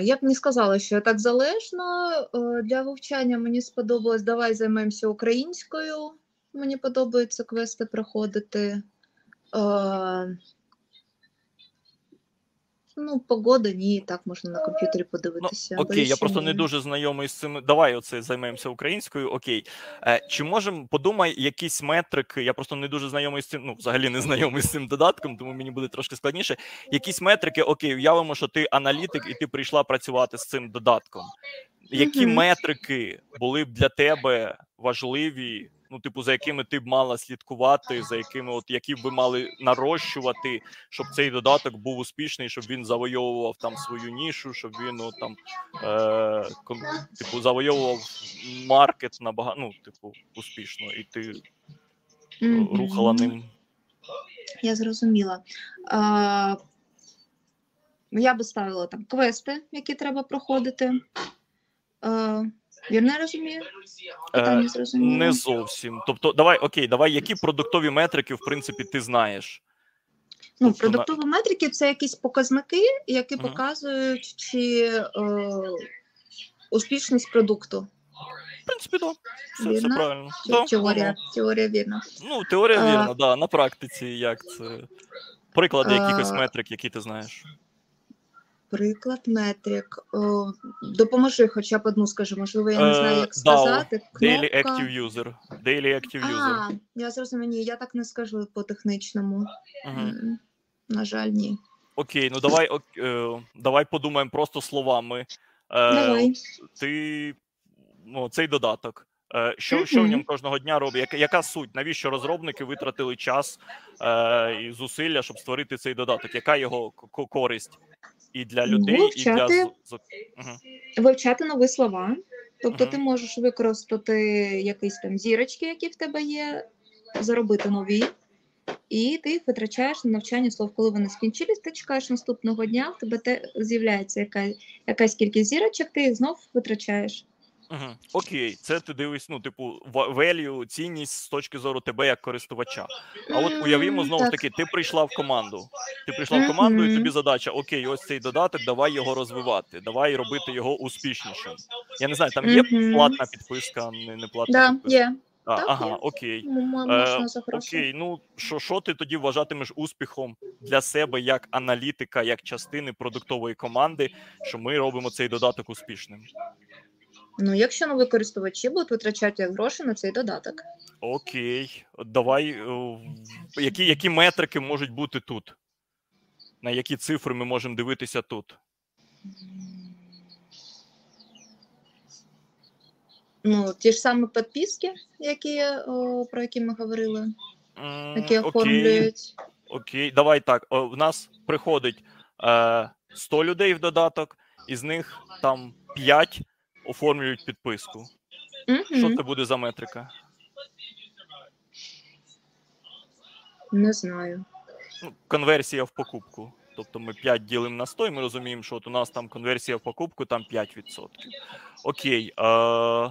Я б не сказала, що так залежно. Е, для вивчання мені сподобалось давай займемося українською. Мені подобається квести проходити. Ну, погода, ні, так можна на комп'ютері подивитися. Ну, окей, я просто ні. не дуже знайомий з цим. Давай оце займемося українською. Окей. Е, Чи можемо подумай якісь метрики? Я просто не дуже знайомий з цим, ну, взагалі не знайомий з цим додатком, тому мені буде трошки складніше. Якісь метрики, окей, уявимо, що ти аналітик і ти прийшла працювати з цим додатком. Які mm-hmm. метрики були б для тебе важливі ну, типу, за якими ти б мала слідкувати, за якими, от які б мали нарощувати, щоб цей додаток був успішний, щоб він завойовував там свою нішу, щоб він ну, там е, типу, завойовував маркет набагато, ну, типу, успішно, і ти mm-hmm. рухала ним. Я зрозуміла. А, Я би ставила там квести, які треба проходити. А, Вірно я розумію? Питання зрозуміло. Не зовсім. Тобто, давай окей, давай, які продуктові метрики, в принципі, ти знаєш? Ну, тобто, продуктові на... метрики це якісь показники, які uh показують, чи е, успішність продукту. В принципі, так. Да. Все, все правильно. Да. Теорія, теорія вірна. Ну, теорія вірна, так. Да. На практиці як це. Приклади якихось метрик, які ти знаєш. Приклад метрик. О, допоможи хоча б одну, скажи, можливо, я не знаю, як сказати. Кнопка. Daily Active User. Daily Active User. А, я зрозумію, ні, я так не скажу по технічному. Угу. На жаль, ні. Окей, ну давай ок, е, давай подумаємо просто словами. Е, давай. Ти ну, цей додаток. Е, що mm-hmm. що в ньому кожного дня робить? Яка, яка суть? Навіщо розробники витратили час е, і зусилля, щоб створити цей додаток? Яка його користь? І для людей, вивчати, і для угу. вивчати нові слова. Тобто угу. ти можеш використати якісь там зірочки, які в тебе є, заробити нові, і ти їх витрачаєш на навчання слов. Коли вони скінчились, ти чекаєш наступного дня, в тебе те з'являється яка, якась кількість зірочок, ти їх знов витрачаєш. Угу. Окей, це ти дивись, ну, типу, value, цінність з точки зору тебе як користувача. А от уявімо знову ж таки, ти прийшла в команду. Ти прийшла в команду, і тобі задача: Окей, ось цей додаток, давай його розвивати, давай робити його успішнішим. Я не знаю, там є платна підписка, не, не платна да, підписка. Є. А, так, ага, є. окей. Е, окей, ну що що ти тоді вважатимеш успіхом для себе як аналітика, як частини продуктової команди, що ми робимо цей додаток успішним? Ну, якщо нові користувачі будуть витрачати гроші на цей додаток. Окей, давай. Е, які які метрики можуть бути тут? На які цифри ми можемо дивитися тут? Ну, ті ж самі підписки, які, о, про які ми говорили, які оформлюють. Окей, давай так. У нас приходить е, 100 людей в додаток, із них там 5 оформлюють підписку. Mm-hmm. Що це буде за метрика? Не знаю. Ну, Конверсія в покупку. Тобто ми 5 ділимо на 100, і ми розуміємо, що от у нас там конверсія в покупку там 5%. Окей. А...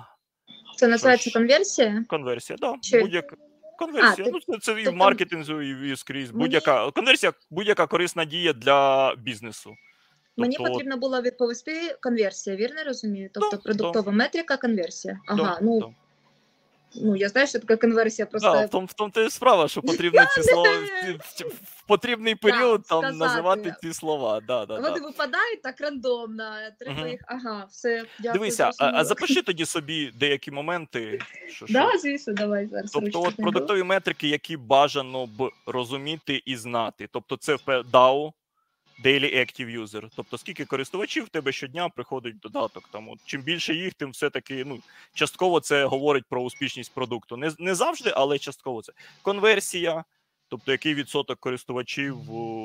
Це називається конверсія? Конверсія, так. Да. Будь-яка. Конверсія. А, ну, Це це і в тобто маркетингу, і, і скрізь. Будь-яка конверсія, будь-яка корисна дія для бізнесу. Мені тобто потрібно було відповісти конверсія, вірно розумію? Тобто да, продуктова да. метрика, конверсія. Ага, да, ну ну я знаю, що таке конверсія просто. Да, в тому в тому то і справа, що потрібно ці слова в потрібний період там сказати. називати ці слова. Да, да, Вони випадають так рандомно. Треба угу. їх. Ага, все. дякую. Дивися, а, а запиши тоді собі деякі моменти. Що, да, що. звісно, давай зараз. Тобто, от продуктові метрики, які бажано б розуміти і знати. Тобто, це DAO, Daily Active User, тобто скільки користувачів в тебе щодня приходить додаток. Там от, чим більше їх, тим все-таки ну частково це говорить про успішність продукту. Не не завжди, але частково це конверсія. Тобто, який відсоток користувачів,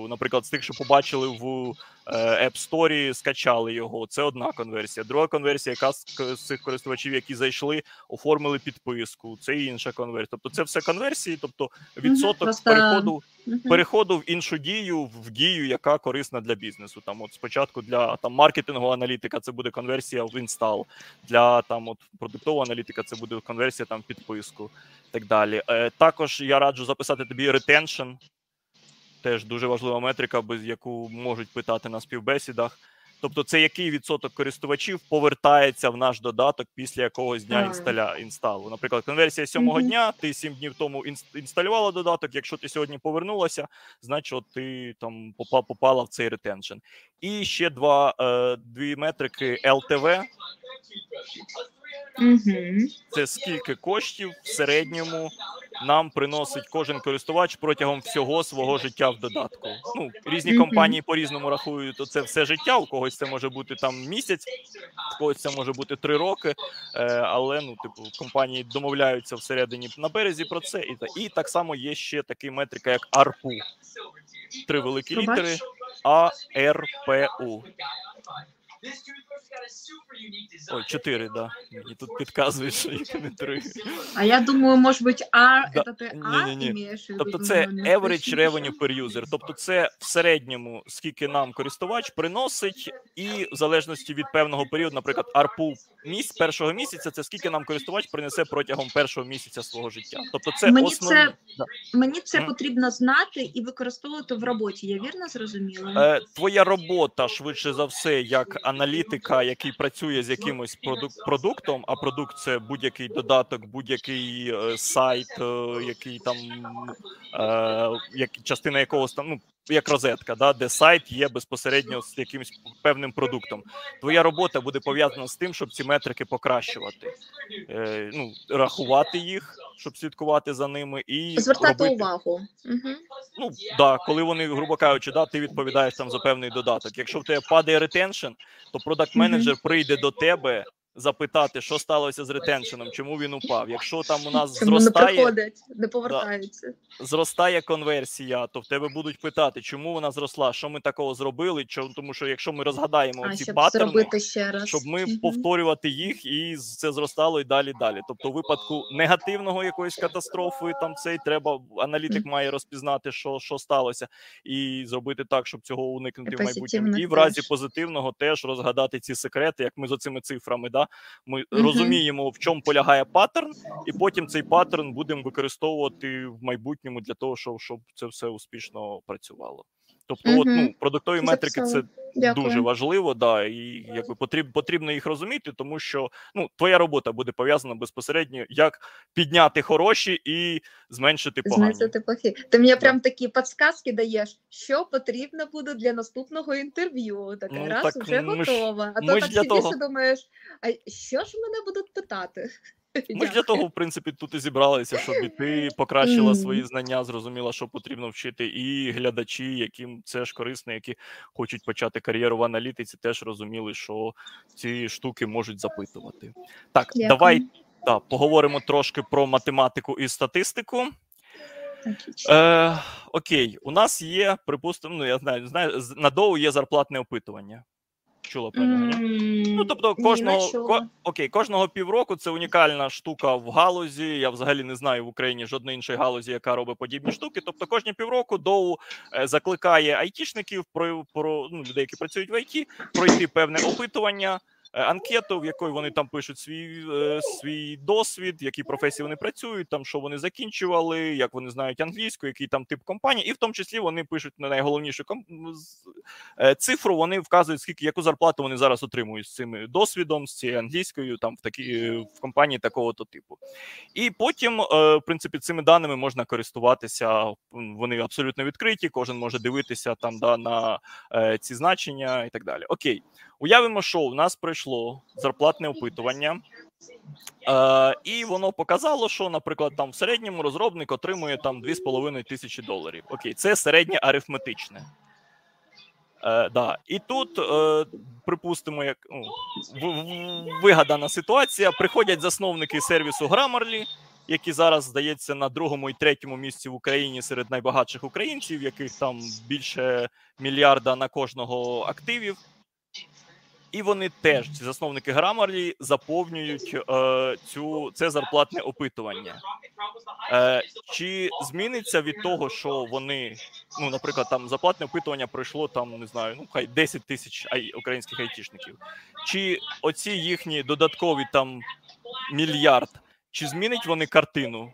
наприклад, з тих, що побачили в е, App Store, скачали його. Це одна конверсія. Друга конверсія, яка з цих користувачів, які зайшли, оформили підписку. Це інша конверсія. Тобто, це все конверсії, тобто відсоток Просто... переходу переходу в іншу дію, в дію, яка корисна для бізнесу. Там, от спочатку для там маркетингу аналітика, це буде конверсія в інстал. Для там от продуктового аналітика, це буде конверсія там підписку так далі. Е, Також я раджу записати тобі retention, теж дуже важлива метрика, без яку можуть питати на співбесідах. Тобто, це який відсоток користувачів повертається в наш додаток після якогось дня інсталя інсталу. Наприклад, конверсія сьомого mm-hmm. дня, ти сім днів тому інсталювала додаток. Якщо ти сьогодні повернулася, значить ти там попала в цей retention. І ще два е, дві метрики LTV. Угу. Це скільки коштів в середньому нам приносить кожен користувач протягом всього свого життя в додатку. Ну різні компанії по різному рахують то це все життя. У когось це може бути там місяць, у когось це може бути три роки. Е, але ну, типу, компанії домовляються всередині на березі про це, і і так само є ще такий метрика, як ARPU. Три великі літери А Р П У. Ой, чотири, да. Мені тут підказують, що їх не три. А я думаю, може бути А, Да. це ти Ні, А ні, ні. виду? Тобто це average revenue per user. Тобто це в середньому, скільки нам користувач приносить, і в залежності від певного періоду, наприклад, ARPU місяць першого місяця, це скільки нам користувач принесе протягом першого місяця свого життя. Тобто це Мені основні. це- Да. Мені це Мгм. потрібно знати і використовувати в роботі. Я вірно зрозуміла? Е, твоя робота швидше за все, як аналітика, який працює з якимось продук- продуктом, а продукт це будь-який додаток, будь-який е, сайт, е, який там е, як частина якого ну як розетка, да, де сайт є безпосередньо з якимось певним продуктом. Твоя робота буде пов'язана з тим, щоб ці метрики покращувати, е, ну рахувати їх, щоб слідкувати за ними, і Звертати робити, увагу. Угу. Ну да, коли вони, грубо кажучи, да, ти відповідаєш там за певний додаток. Якщо в тебе падає ретеншн, то продакт менеджер прийде до тебе запитати, що сталося з ретеншеном, чому він упав. Якщо там у нас Чому не зростає, приходять, не повертаються. зростає конверсія, то в тебе будуть питати, чому вона зросла, що ми такого зробили. Чому тому, що якщо ми розгадаємо А, ці щоб паттерни, ще раз. щоб ми Мгм. повторювати їх, і це зростало і далі далі. Тобто, у випадку негативного якоїсь катастрофи, там цей треба аналітик має розпізнати, що, що сталося, і зробити так, щоб цього уникнути І в майбутньому. І в разі теж. позитивного теж розгадати ці секрети, як ми з оцими цифрами. Да? Ми Мгм. розуміємо, в чому полягає паттерн, і потім цей паттерн будемо використовувати в майбутньому для того, щоб, щоб це все успішно працювало. Тобто, от, ну, продуктові метрики це Дякую. дуже важливо, да, і якби потрібно, потрібно їх розуміти, тому що ну твоя робота буде пов'язана безпосередньо, як підняти хороші і зменшити погані. Знизити плохі. Ти мені прям такі підсказки даєш, що потрібно буде для наступного інтерв'ю. Така Ну, раз так вже ми ж- готова. А то так сидиш і думаєш, а що ж мене будуть питати? Ми ж для того, в принципі, тут і зібралися, щоб і ти покращила свої знання, зрозуміла, що потрібно вчити, і глядачі, яким це ж корисно, які хочуть почати кар'єру в аналітиці, теж розуміли, що ці штуки можуть запитувати. Так, Дякую. давай да, поговоримо трошки про математику і статистику. Е, окей, у нас є, припустимо, ну я знаю, знаю, на доу є зарплатне опитування. Чула про нього? ні? Ну, тобто, кожного ко, окей, кожного півроку це унікальна штука в галузі. Я взагалі не знаю в Україні жодної іншої галузі, яка робить подібні штуки. Тобто, кожні півроку доу е, закликає айтішників про, про ну, людей, які працюють в ІТ, пройти певне опитування. Е, Анкету, в якої вони там пишуть свій е, свій досвід, які професії вони працюють, там що вони закінчували, як вони знають англійську, який там тип компанії, і в тому числі вони пишуть на найголовнішу е, цифру. Вони вказують, скільки яку зарплату вони зараз отримують з цим досвідом, з цією англійською, там в такі в компанії такого то типу. І потім, в принципі, цими даними можна користуватися. Вони абсолютно відкриті. Кожен може дивитися там да, на ці значення і так далі. Окей, уявимо, що у нас прийшло зарплатне опитування. Е, і воно показало, що, наприклад, там в середньому розробник отримує там 2,5 тисячі доларів. Окей, це середнє арифметичне. Е, да. І тут, е, припустимо, як ну, в- в- вигадана ситуація. Приходять засновники сервісу Grammarly, які зараз, здається, на другому і третьому місці в Україні серед найбагатших українців, яких там більше мільярда на кожного активів. І вони теж, ці засновники Grammarly, заповнюють е, цю, це зарплатне опитування. Е, чи зміниться від того, що вони, ну, наприклад, там зарплатне опитування пройшло там, не знаю, ну хай 10 тисяч ай- українських айтішників. Чи оці їхні додаткові там мільярд, чи змінить вони картину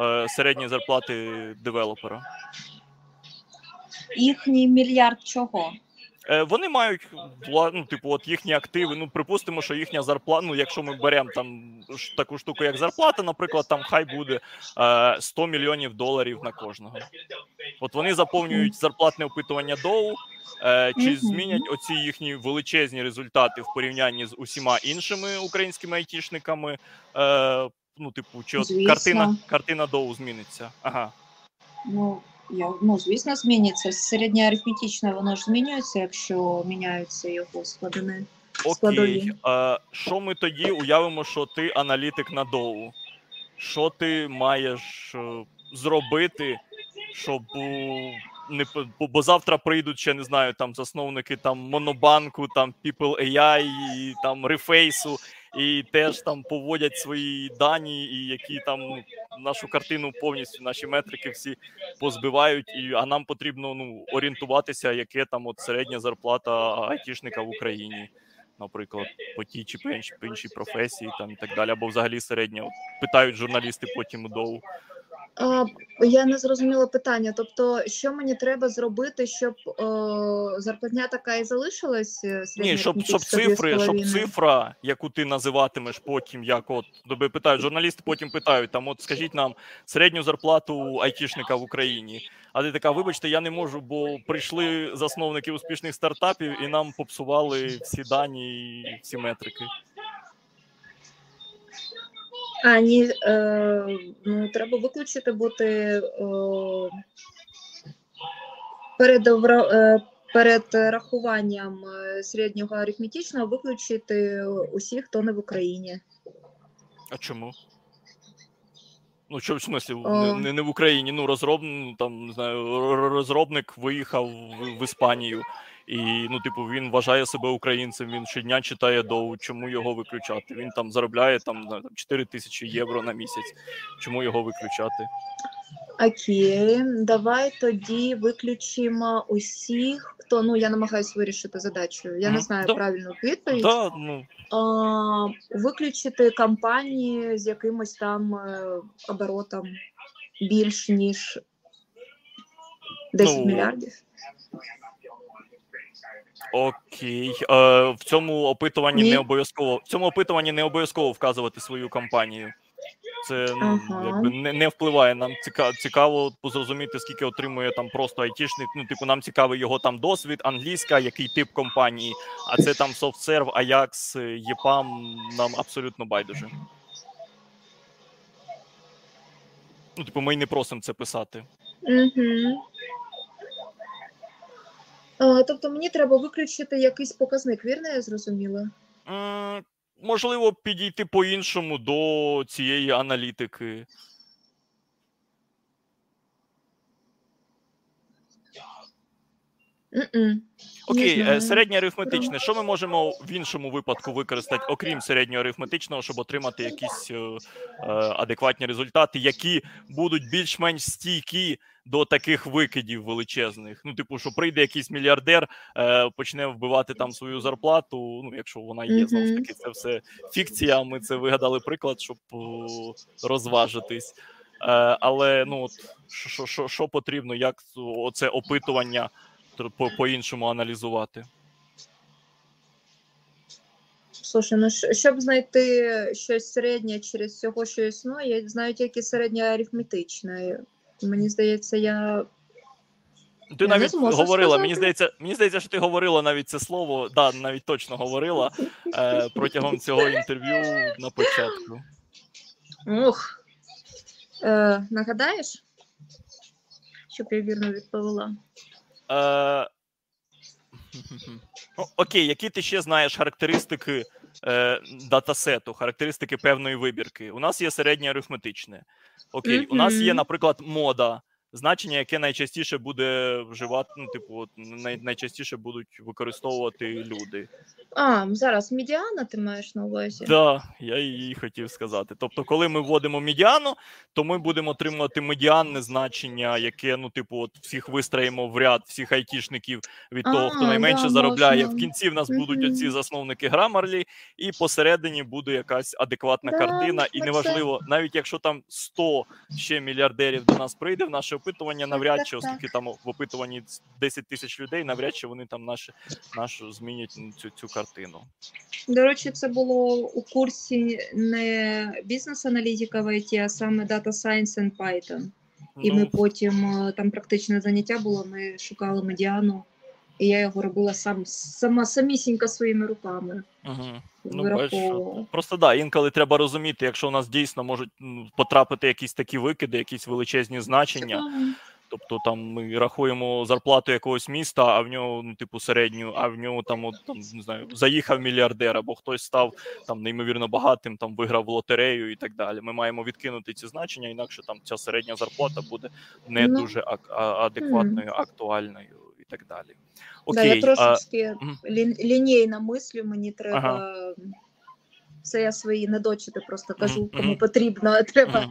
е, середньої зарплати девелопера? Їхній мільярд чого? Е, Вони мають ну, типу, от їхні активи. Ну, припустимо, що їхня зарплата. Ну, якщо ми беремо там таку штуку, як зарплата, наприклад, там хай буде е, 100 мільйонів доларів на кожного. От вони заповнюють зарплатне опитування доу. Е, чи змінять оці їхні величезні результати в порівнянні з усіма іншими українськими айтішниками? Е, ну, типу, чи от Звісно. картина, картина доу зміниться? Ага. Ну, я, ну, звісно, зміниться. Середнє арифметичне, воно ж змінюється, якщо міняються його складини. Окей. Складові. А, що ми тоді уявимо, що ти аналітик на доу? Що ти маєш е, зробити, щоб е, не п- бо, бо завтра прийдуть ще не знаю, там засновники там Монобанку, там People AI, і там Рефейсу, і теж там поводять свої дані, і які там ну, нашу картину повністю, наші метрики всі позбивають. І а нам потрібно ну орієнтуватися, яке там от середня зарплата айтішника в Україні. Наприклад, по тій чи по іншій, професії, там і так далі, або взагалі середня. От Питають журналісти потім. А, я не зрозуміла питання. Тобто, що мені треба зробити, щоб е, зарплатня така і залишилась? е, Ні, щоб, щоб цифри, щоб цифра, яку ти називатимеш потім, як от тебе питають, журналісти потім питають, там, от скажіть нам середню зарплату айтішника в Україні. А ти така, вибачте, я не можу, бо прийшли засновники успішних стартапів і нам попсували всі дані і всі метрики. А, ні, е, ну, треба виключити бути е, перед, е, перед рахуванням е, середнього арифметичного виключити усіх, хто не в Україні. А чому? Ну, що в смислі, не, О. не, не в Україні. Ну, розроб, ну, там, не знаю, розробник виїхав в, в Іспанію, і ну, типу, він вважає себе українцем, він щодня читає доу, чому його виключати? Він там заробляє там, знаю, 4 тисячі євро на місяць. Чому його виключати? Окей, давай тоді виключимо усіх, хто ну я намагаюся вирішити задачу. Я не знаю да. правильну відповідь. Да, ну, А, виключити компанії з якимось там е, оборотом більш ніж 10 Ну, мільярдів. Окей. Е, в цьому опитуванні Ні. не обов'язково в цьому опитуванні не обов'язково вказувати свою компанію. Це ну, Ага. якби не, не впливає. Нам цікаво, цікаво зрозуміти, скільки отримує там просто айтішник. Ну, типу, нам цікавий його там досвід, англійська, який тип компанії. А це там SoftServe, Ajax, EPAM, нам абсолютно байдуже. Ну, типу, ми й не просимо це писати. Угу. А, тобто мені треба виключити якийсь показник, вірно я зрозуміла? Можливо, підійти по-іншому до цієї аналітики. М-м. Окей, е, середнє арифметичне. Що ми можемо в іншому випадку використати, окрім середнього арифметичного, щоб отримати якісь е, е, адекватні результати, які будуть більш-менш стійкі до таких викидів величезних? Ну, типу, що прийде якийсь мільярдер, е, почне вбивати там свою зарплату. Ну, якщо вона є, знову ж таки, це все фікція. Ми це вигадали приклад, щоб е, розважитись. Але ну, що, що, що потрібно, як оце опитування по-іншому аналізувати? Слушай, ну щоб знайти щось середнє через всього, що існує, я знаю тільки середнє арифметичне. Мені здається, я Ти Я навіть говорила, мені здається, мені здається, що ти говорила навіть це слово, да, навіть точно говорила е, протягом цього інтерв'ю на початку. Ух. Е, нагадаєш? Щоб я вірно відповіла. Е, ну, окей, які ти ще знаєш характеристики е, датасету, характеристики певної вибірки? У нас є середнє арифметичне. Окей, у нас є, наприклад, мода. Значення, яке найчастіше буде вживати, ну, типу, от, най, найчастіше будуть використовувати люди. А, зараз медіана ти маєш на увазі? Да, я її хотів сказати. Тобто, коли ми вводимо медіану, то ми будемо отримувати медіанне значення, яке, ну, типу, от всіх вистроїмо в ряд всіх айтішників від того, хто найменше да, заробляє. можна. В кінці в нас будуть Мгм. оці засновники Grammarly, і посередині буде якась адекватна Да, картина. І неважливо, навіть якщо там 100 ще мільярдерів до нас прийде в наше опитування, навряд чи, оскільки там в опитуванні 10 тисяч людей, навряд чи вони там наші, нашу змінять цю, цю картину. До речі, це було у курсі не бізнес-аналітика в IT, а саме Data Science and Python. І Ну, ми потім е, там практичне заняття було. Ми шукали медіану І я його робила сам сама самісінька своїми руками. Угу. Ну, вираховувала. Просто да, інколи треба розуміти, якщо у нас дійсно можуть потрапити якісь такі викиди, якісь величезні значення. Тобто там ми рахуємо зарплату якогось міста, а в нього, ну, типу, середню, а в нього там, от, там не знаю, заїхав мільярдер, або хтось став там неймовірно багатим, там виграв в лотерею і так далі. Ми маємо відкинути ці значення, інакше там ця середня зарплата буде не Ну. дуже адекватною, актуальною і так далі. Да, я Окей, а, трошечки мгм. лі- лінійно мислю, мені треба. Це я свої недочити просто кажу, кому потрібно, а треба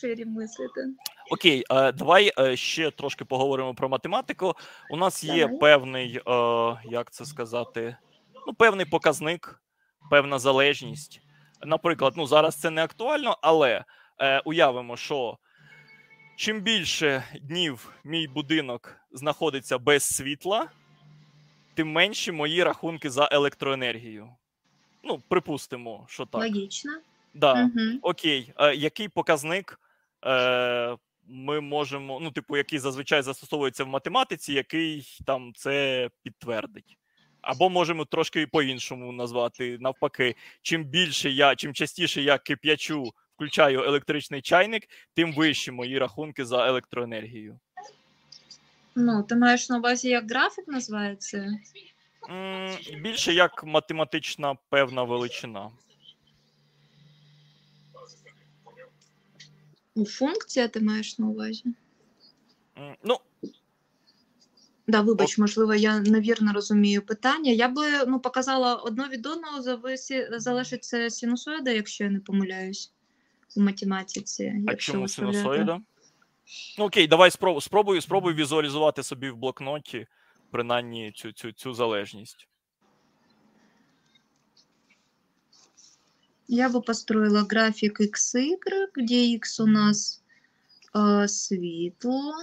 ширі мислити. Окей, давай ще трошки поговоримо про математику. У нас є Давай. певний, як це сказати, ну, певний показник, певна залежність. Наприклад, ну зараз це не актуально, але е, уявимо, що чим більше днів мій будинок знаходиться без світла, тим менші мої рахунки за електроенергію. Ну, припустимо, що так. Логічно. Да. Угу. Окей, е, який показник е, ми можемо, ну, типу, який зазвичай застосовується в математиці, який там це підтвердить? Або можемо трошки по-іншому назвати. Навпаки, чим більше я, чим частіше я кип'ячу, включаю електричний чайник, тим вищі мої рахунки за електроенергію. Ну, ти маєш на увазі, як графік називається? М, Більше як математична певна величина. Функція ти маєш на увазі? Ну, Да, вибач, можливо, я невірно розумію питання. Я би ну, показала одно від одного залежить синусоїда, якщо я не помиляюсь у математиці. А чому синусоїда? Ну окей, давай спробуй, спробуй, спробуй візуалізувати собі в блокноті принаймні цю, цю, цю залежність. Я бы построила график XY, где X у нас э, світло.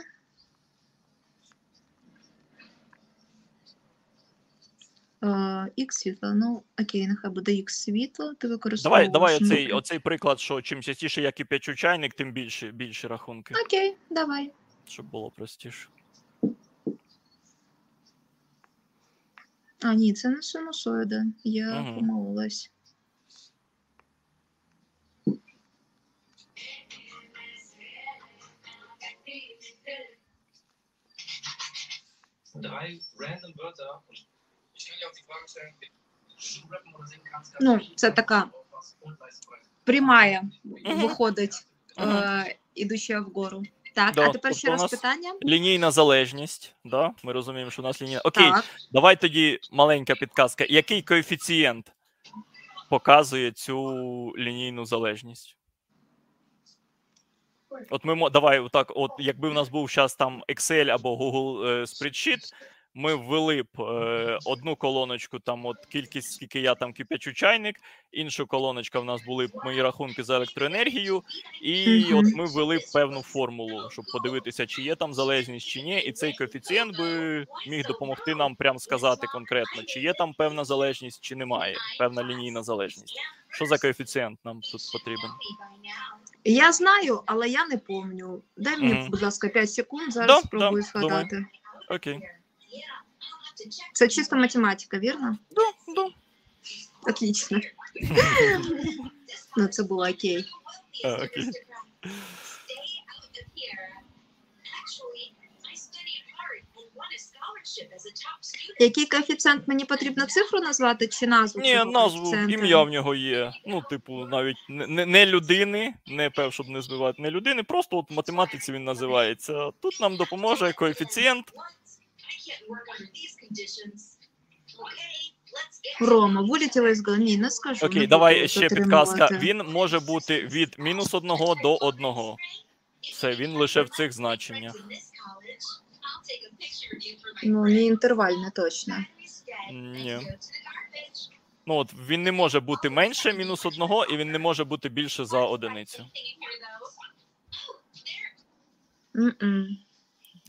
X світло, ну окей, нехай буде X світло, ти Давай, використовуєш. давай оцей, ну, оцей приклад, що чим частіше я кип'ячу чайник, тим більше, більше рахунки, Окей, давай. щоб було простіше. А, ні, це не синусоїда. Я Мгм. помилилась. drei random Wörter Ну, це така прямая виходить, е, ідуча вгору. Так, Да, а тепер тобто ще раз питання. Лінійна залежність, да? ми розуміємо, що у нас лінійна. Окей, Так. давай тоді маленька підказка. Який коефіцієнт показує цю лінійну залежність? От ми давай, отак, от якби в нас був зараз там Excel або Google е, Spreadsheet, ми ввели б е, одну колоночку, там от кількість, скільки я там кипячу чайник, іншу колоночка в нас були б мої рахунки за електроенергію, і от ми ввели б певну формулу, щоб подивитися, чи є там залежність, чи ні. І цей коефіцієнт би міг допомогти нам прям сказати конкретно, чи є там певна залежність, чи немає, певна лінійна залежність. Що за коефіцієнт нам тут потрібен? Я знаю, але я не помню. Дай мені, Мгм. будь ласка, 5 секунд, зараз да, спробую думаю. згадати. Окей. Це чисто математика, вірно? Да, да. Отлично. Ну, це було окей. А, окей. Який коефіцієнт мені потрібно цифру назвати чи назву? Ні, цього назву, коефіцієнта? ім'я в нього є. Ну, типу, навіть не, не- не людини, не пев, щоб не збивати не людини, просто от в математиці він називається. Тут нам допоможе коефіцієнт. Рома, вилетіла із голови. Ні, не скажу. Окей, не давай буду ще підказка. Він може бути від мінус одного до одного. Все, він лише в цих значеннях. Ну, не інтервальне точно. Ні. Ну от він не може бути менше мінус одного, і він не може бути більше за одиницю. М-м.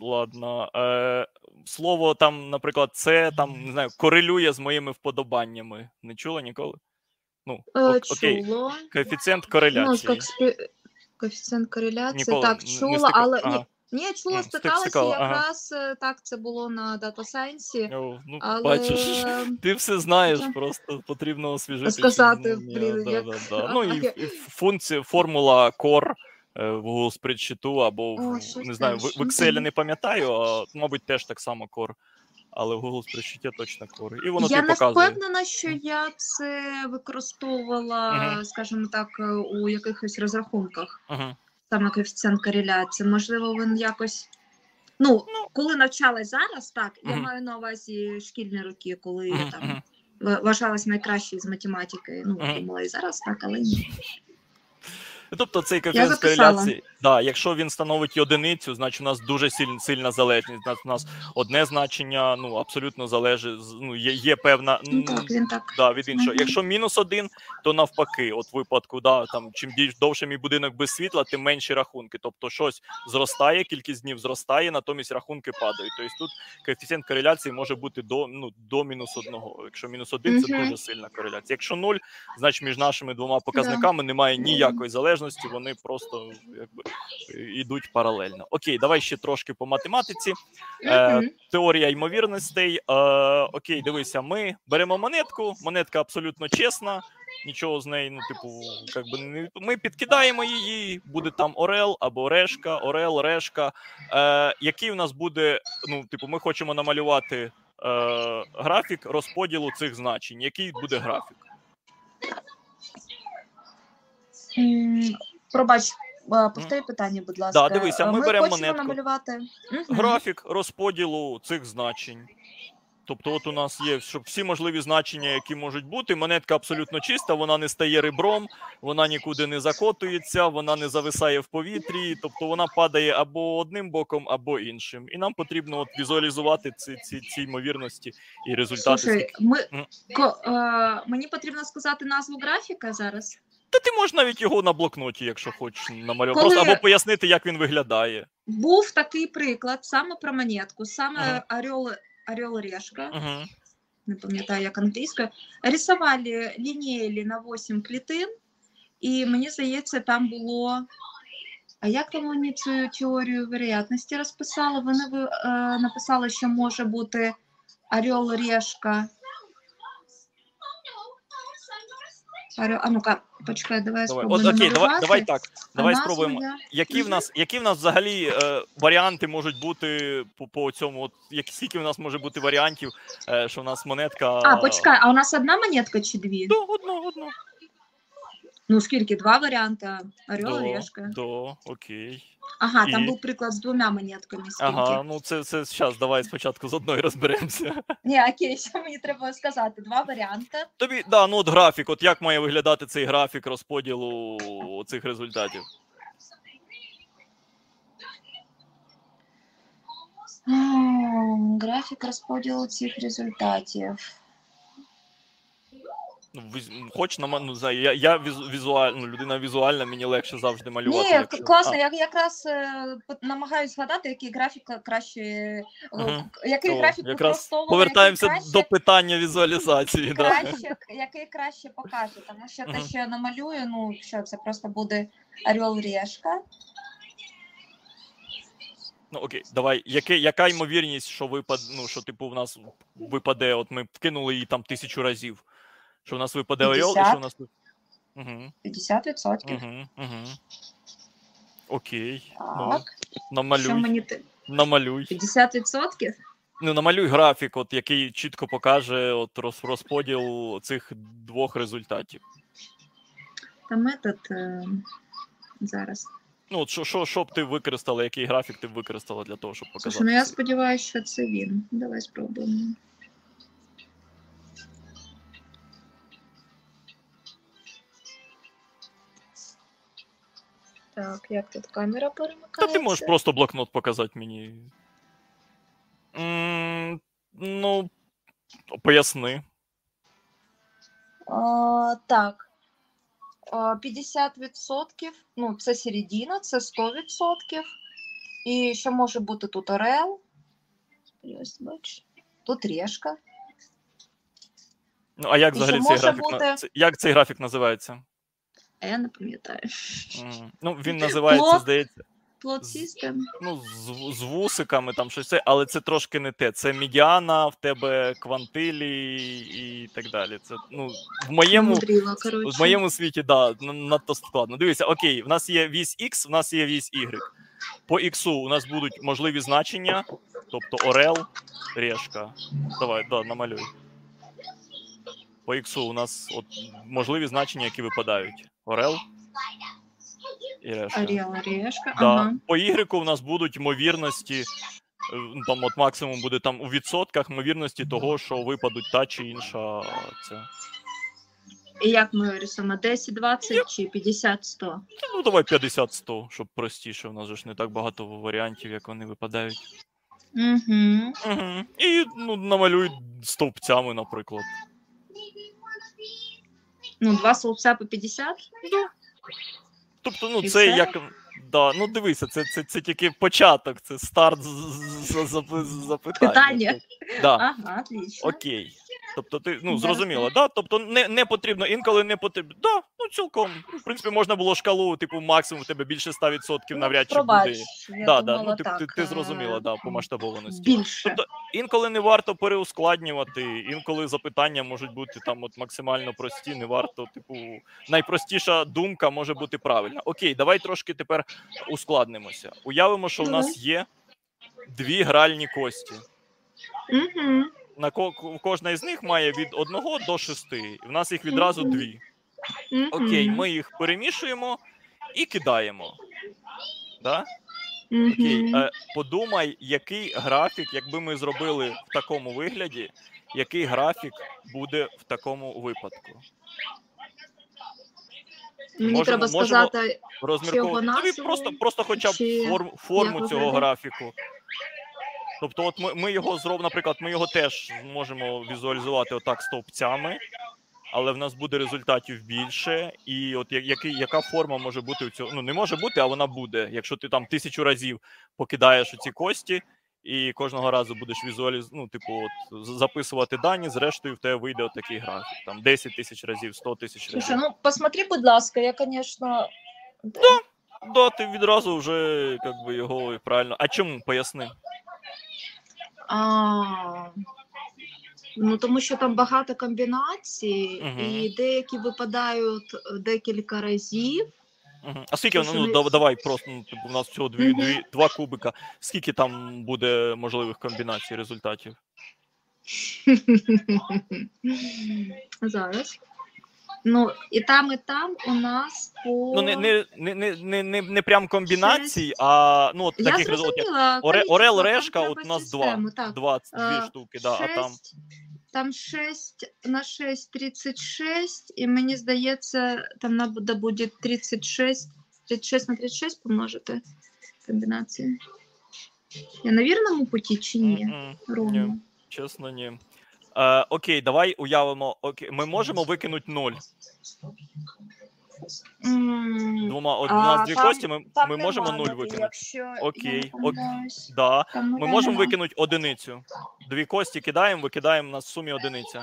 Ладно. Е, слово там, наприклад, це там не знаю, корелює з моїми вподобаннями. Не чула ніколи? Ну, Е, ок- окей. Чуло. Коефіцієнт Ну, кореляції. як спі... коефіцієнт кореляції. Ніколи так, чула, стикав- але ага. ні, Ні, чула, стикалася стикала, ага. якраз е, так, це було на Data Science, ну, але бачиш. Ти все знаєш, просто потрібно освіжити. Сказати, блін, як- да, да. Ну і, і функція, формула core в Google Spreadsheet або в, О, не знаю, в, в Excel не пам'ятаю, а мабуть теж так само core. Але в Google Spreadsheet точно core. І воно я не показує. впевнена, що я це використовувала, Мгм. скажімо так, е, у якихось розрахунках. Угу. Саме коефіцієнт кореляції. Можливо, він якось. Ну, коли навчалась зараз, так, я маю на увазі шкільні роки, коли я там вважалась найкращою з математики. Ну, думала і зараз так, але ні. Тобто цей коефіцієнт кореляції, да, якщо він становить одиницю, значить у нас дуже сильна, сильна залежність. У нас, одне значення ну, абсолютно залежить, ну, є, є певна Ну так, він так. да, від іншого. Якщо мінус один, то навпаки, от в випадку, да, там, чим більш довше мій будинок без світла, тим менші рахунки. Тобто щось зростає, кількість днів зростає, натомість рахунки падають. Тобто тут коефіцієнт кореляції може бути до, ну, до мінус одного. Якщо мінус один, це дуже сильна кореляція. Якщо нуль, значить між нашими двома показниками немає ніякої залежності, вони просто якби йдуть паралельно. Окей, давай ще трошки по математиці. Е, теорія ймовірностей. Е, окей, дивися, ми беремо монетку, монетка абсолютно чесна, нічого з неї, ну, типу, як би не ми підкидаємо її, буде там орел або решка, орел, решка. Е, який у нас буде, ну, типу, ми хочемо намалювати е, графік розподілу цих значень. Який буде графік? Пробач, а, повтори питання, будь ласка. Да, дивися, А, ми беремо хочемо монетку. намалювати Графік розподілу цих значень. Тобто, от у нас є, щоб всі можливі значення, які можуть бути. Монетка абсолютно чиста, вона не стає ребром, вона нікуди не закотується, вона не зависає в повітрі, тобто вона падає або одним боком, або іншим. І нам потрібно от візуалізувати ці, ці, ці ймовірності і результати. Слушай, ми, Мгм. ко, е, мені потрібно сказати назву графіка зараз. Та ти можеш навіть його на блокноті, якщо хочеш, намалювати. Коли- Просто або пояснити, як він виглядає. Був такий приклад саме про монетку, саме Ага. орел, орел решка, Угу. не пам'ятаю, як англійська. Рисували лінієлі на 8 клітин, і мені здається, там було. А як там вони цю теорію вероятності розписали? Вони е, написали, що може бути орел решка. Орел... А ну-ка, почекай, давай, Давай. спробуємо От, окей, давай, давай так. А Давай спробуємо. я- Які в нас, які в нас взагалі е, варіанти можуть бути по, по цьому? От як скільки в нас може бути варіантів, е, що в нас монетка. А, почекай, а у нас одна монетка чи дві? До, одна, одна. Ну, скільки? Два варіанти. Орел, решка. до, окей. Ага, там І? був приклад з двома монетками. Скільки? Ага, ну це, це зараз, давай спочатку з одної розберемося. Ні, окей, що мені треба сказати? Два варіанти. Тобі, да, ну от графік, от як має виглядати цей графік розподілу цих результатів? М, Графік розподілу цих результатів. Ну, хоч на ну, знаю, я, я візу, ну, людина візуальна, мені легше завжди малювати. Ні, якщо- класно. А, Я якраз е, намагаюсь згадати, який графік краще, Мгм. який то графік якраз повертаємося який краще, до питання візуалізації. Да. який краще покаже. Тому що те, Мгм. що я намалюю, ну що це просто буде орел решка. Ну окей, давай. Яке, яка ймовірність, що випад, ну, що типу в нас випаде, от ми вкинули її там тисячу разів. Що в нас випаде орел, і що в нас. Угу, 50%. угу, угу. Окей. Ну, Так, що намалюй. мені ти? Намалюй. 50%? Ну, намалюй графік, от, який чітко покаже от, роз, розподіл цих двох результатів. Там метод е, зараз. Ну, от що, що, що б ти використала, який графік ти б використала для того, щоб показати? Слушай, ну я сподіваюся, що це він. Давай спробуємо. Так, як тут камера перемикається? Та ти можеш просто блокнот показати мені. М, ну, поясни. А, так. А, 50%, ну, це середина, це 100%. І що може бути тут орел? Ось, бач. Тут решка. Ну, а як І взагалі цей може графік? на- бути- це- Як цей графік називається? А я не пам'ятаю. Ну, він називається, Плот. здається. plot system. Ну, з, з вусиками там щось це, але це трошки не те. Це медіана, в тебе квантилі і так далі. Це ну в моєму. Мудрила, коротше. В моєму світі, да, н- надто складно. Дивіться, окей, в нас є вісь X, в нас є вісь Y. По X у нас будуть можливі значення, тобто орел, решка. Давай, да, намалюй. По X у нас от, можливі значення, які випадають. Орел і решка. Орел. Да. Ага. По Y у нас будуть ймовірності, е, ну, там от максимум буде там у відсотках ймовірності того, що випадуть та чи інша це. І як ми рисуємо? 10, 20 чи 50, 100? Ну, давай 50-100, щоб простіше. У нас же ж не так багато варіантів, як вони випадають. Угу. Угу. І ну, намалюй стовпцями, наприклад. Ну, два столбця по 50? Тобто, ну, І це все? як. Да, ну дивися, це, це, це тільки початок, це старт з, з, з, з, з запитання. Питання. Да. Ага, отлично. Окей. Тобто, ти ну зрозуміло, да? Тобто не, не потрібно, інколи не потрібно. Да, ну цілком. В принципі, можна було шкалу, типу, максимум в тебе більше 100% навряд чи Ну, буде. Да, да, ну ти, так, ти, ти е, зрозуміла, да, по масштабованості. Більше. Тобто інколи не варто переускладнювати, інколи запитання можуть бути там от максимально прості, не варто, типу, найпростіша думка може бути правильна. Окей, давай трошки тепер ускладнимося. Уявимо, що в нас є дві гральні кості. Угу. На ко- кожна із них має від 1 до 6. І в нас їх відразу дві. Окей, ми їх перемішуємо і кидаємо. Да? Окей, е, подумай, який графік, якби ми зробили в такому вигляді, який графік буде в такому випадку? Мені можемо- треба можемо сказати, Розмірковувати Тобі назву, просто, просто хоча б чи форм, форму як цього виглядає? графіку. Тобто, от ми, ми його зробимо, наприклад, ми його теж можемо візуалізувати отак стовпцями, але в нас буде результатів більше. І от який, яка форма може бути у цього? Ну, не може бути, а вона буде. Якщо ти там тисячу разів покидаєш ці кості, і кожного разу будеш візуаліз... ну, типу, от, записувати дані, зрештою в тебе вийде отакий графік. Там 10 тисяч разів, 100 тисяч разів. Слушай, ну посмотри, будь ласка, я, конечно, Да, ти відразу вже як би, його правильно. А чому? Поясни. А, ну тому що там багато комбінацій, Мгм. і деякі випадають е, декілька разів. Мгм. А скільки ну, ж давай просто ну, типу, у нас всього дві, дві, два кубика. Скільки там буде можливих комбінацій результатів? Зараз. Ну, і там, і там у нас по. Ну не, не, не, не, не, не, прям комбінацій, а ну от таких. От, як. Оре, Орел, решка, от у нас два. Так. Два, дві Е, штуки, да, а там. Шесть- Там 6 на 6 36, і мені здається, там надо буде 36, 36 на 36 помножити комбінації. Я на вірному путі чи ні? М-м, ні, чесно, ні. Е, окей, давай уявимо. Окей, ми можемо викинути ноль. М, Двома, от у а, нас дві там- кості, ми, там ми можемо нема нуль викинути. Якщо Окей, ок- помиляюсь. Да. Там Ми нуля можемо нема. викинути одиницю. Дві кості кидаємо, викидаємо на сумі одиниця.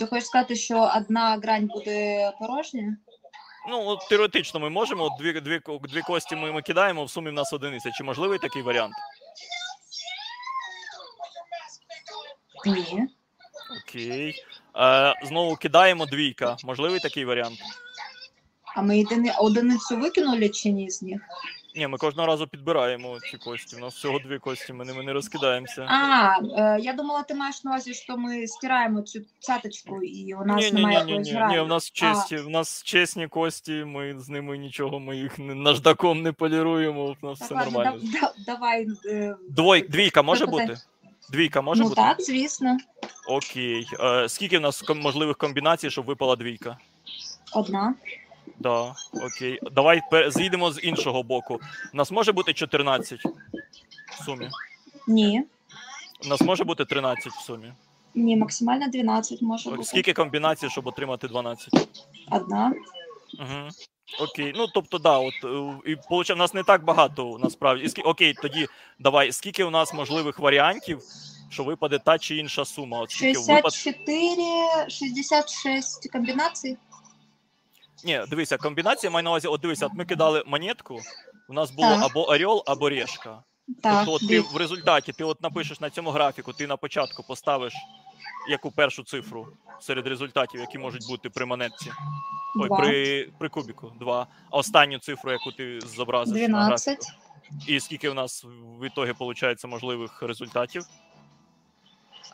Ти хочеш сказати, що одна грань буде порожня? Ну, от теоретично ми можемо, дві, дві, дві кості ми, ми кидаємо, в сумі в нас одиниця. Чи можливий такий варіант? Ні. Окей. Е, знову кидаємо двійка. Можливий такий варіант? А ми єдини одиницю викинули чи ні з них? Ні, ми кожного разу підбираємо ці кості. У нас всього дві кості, ми ними не розкидаємося. А, е, я думала, ти маєш на увазі, що ми стираємо цю цяточку і у нас Ні, ні, немає ні, ні, якоїсь ні, грані. ні, в нас честі, в нас чесні кості, ми з ними нічого, ми їх не- наждаком не поліруємо, в нас Так, все ладно, нормально. да- да- давай. е, Двой, двійка може бути? Двійка може ну бути? так, звісно. Окей. Е, скільки в нас ком- можливих комбінацій, щоб випала двійка? Одна. Да, окей. Давай пе- з'їдемо з іншого боку. У нас може бути 14 в сумі. Ні. У нас може бути 13 в сумі. Ні, максимально 12 може Ок, бути. Скільки комбінацій, щоб отримати 12? Одна. Угу. Окей. Ну тобто, да, от е, і получа, у нас не так багато насправді. І скі... Окей, тоді давай. Скільки у нас можливих варіантів, що випаде та чи інша сума? От скільки випад... 64, 66 комбінацій. Ні, дивися, комбінація маю на увазі, от дивися, от ми кидали монетку, у нас було Так. або орел, або решка. Так, Тобто, от ти в результаті ти от напишеш на цьому графіку, ти на початку поставиш яку першу цифру серед результатів, які можуть бути при монетці. Ой, Два. при, при кубіку, два. А останню цифру, яку ти зобразиш на графіку. І скільки у нас в ітогі виходить можливих результатів?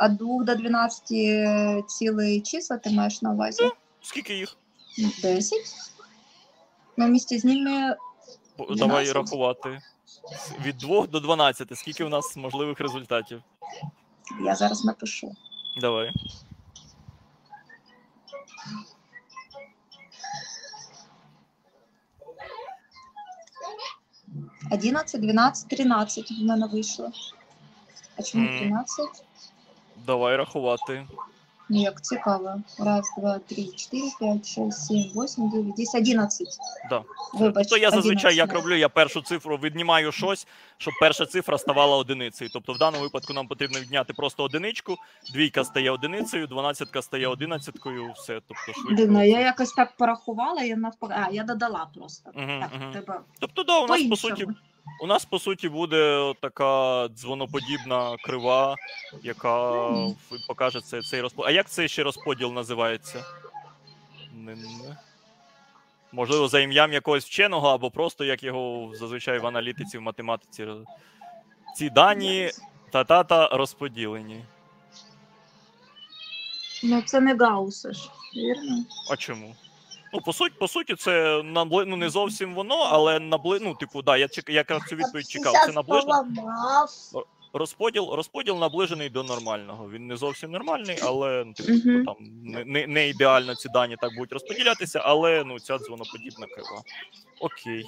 От 2 до 12 цілий числа ти маєш на увазі? Скільки їх? Ну, 10. Ну, вместе з ними 12. Давай рахувати. Від 2 до 12. Скільки у нас можливих результатів? я зараз напишу. Давай. 11, 12, 13 в мене вийшло. А чому. 13? Давай рахувати. Ну, як цікаво. Раз, два, три, чотири, п'ять, шість, сім, вісім, дев'ять, десять, одинадцять. Да. Вибач, То я зазвичай як роблю, я першу цифру віднімаю щось, щоб перша цифра ставала одиницею. Тобто в даному випадку нам потрібно відняти просто одиничку, двійка стає одиницею, дванадцятка стає одинадцяткою, все. Тобто швидко. Дивно, я якось так порахувала, я навпаки. А, я додала просто. Мгм, так, мгм. тебе Тобто, да, у нас по по-іншому. суті, у нас по суті буде така дзвоноподібна крива, яка покаже це, цей розподіл. А як цей ще розподіл називається? Не, не. Можливо, за ім'ям якогось вченого, або просто як його зазвичай в аналітиці, в математиці. Ці дані та-та-та розподілені. Ну, це не Гауса ж, вірно? А чому? Ну, по суті, по суті, це набли... ну, не зовсім воно, але набли... ну, типу, да, я чек... якраз цю відповідь чекав. Це наближено. Розподіл, розподіл наближений до нормального. Він не зовсім нормальний, але ну, типу, Мгм. там не, не, ідеально ці дані так будуть розподілятися, але ну, ця дзвоноподібна крива. Окей.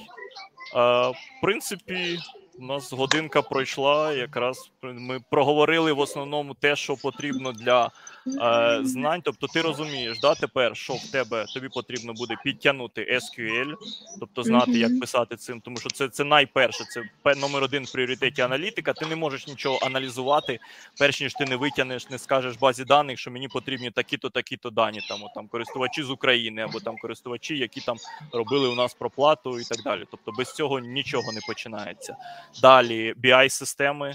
Е, в принципі, у нас годинка пройшла. Якраз ми проговорили в основному те, що потрібно для е, знань. Тобто, ти розумієш, да, тепер, що в тебе тобі потрібно буде підтягнути SQL, тобто знати, як писати цим, тому що це, це найперше, це номер один в пріоритеті аналітика. Ти не можеш нічого аналізувати, перш ніж ти не витягнеш, не скажеш базі даних, що мені потрібні такі-то, такі-то дані, там, там користувачі з України або там користувачі, які там робили у нас проплату і так далі. Тобто без цього нічого не починається. Далі BI-системи.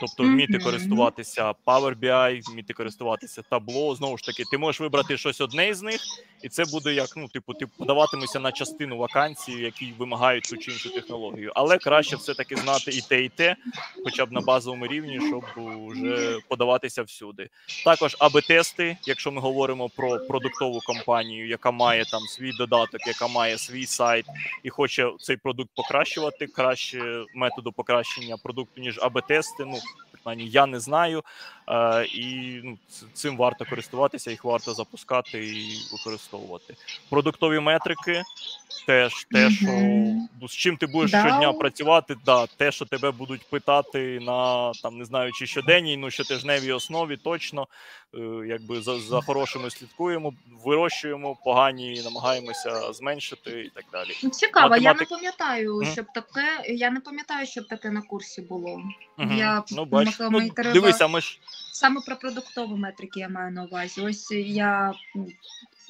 Тобто вміти користуватися Power BI, вміти користуватися табло. Знову ж таки, ти можеш вибрати щось одне із них, і це буде як ну, типу, ти подаватимешся на частину вакансії, які вимагають ту чи іншу технологію. Але краще все-таки знати і те, і те, хоча б на базовому рівні, щоб вже подаватися всюди. Також АБ-тести, якщо ми говоримо про продуктову компанію, яка має там свій додаток, яка має свій сайт і хоче цей продукт покращувати, краще методу покращення продукту, ніж АБ-тести. Ну, принаймні, я не знаю. Е, і ну, цим варто користуватися, їх варто запускати і використовувати. Продуктові метрики теж те, що ну, з чим ти будеш Да. щодня працювати, да, те, що тебе будуть питати на там не знаю, чи щоденній, ну щотижневій основі, точно е, якби за, за хорошими слідкуємо, вирощуємо, погані намагаємося зменшити і так далі. Ну, Цікаво, я не пам'ятаю, щоб таке. Я не пам'ятаю, щоб таке на курсі було. Мгм. Я ну, бач, можливо, ну, мені треба- дивися, ми ж Саме про продуктові метрики я маю на увазі. Ось я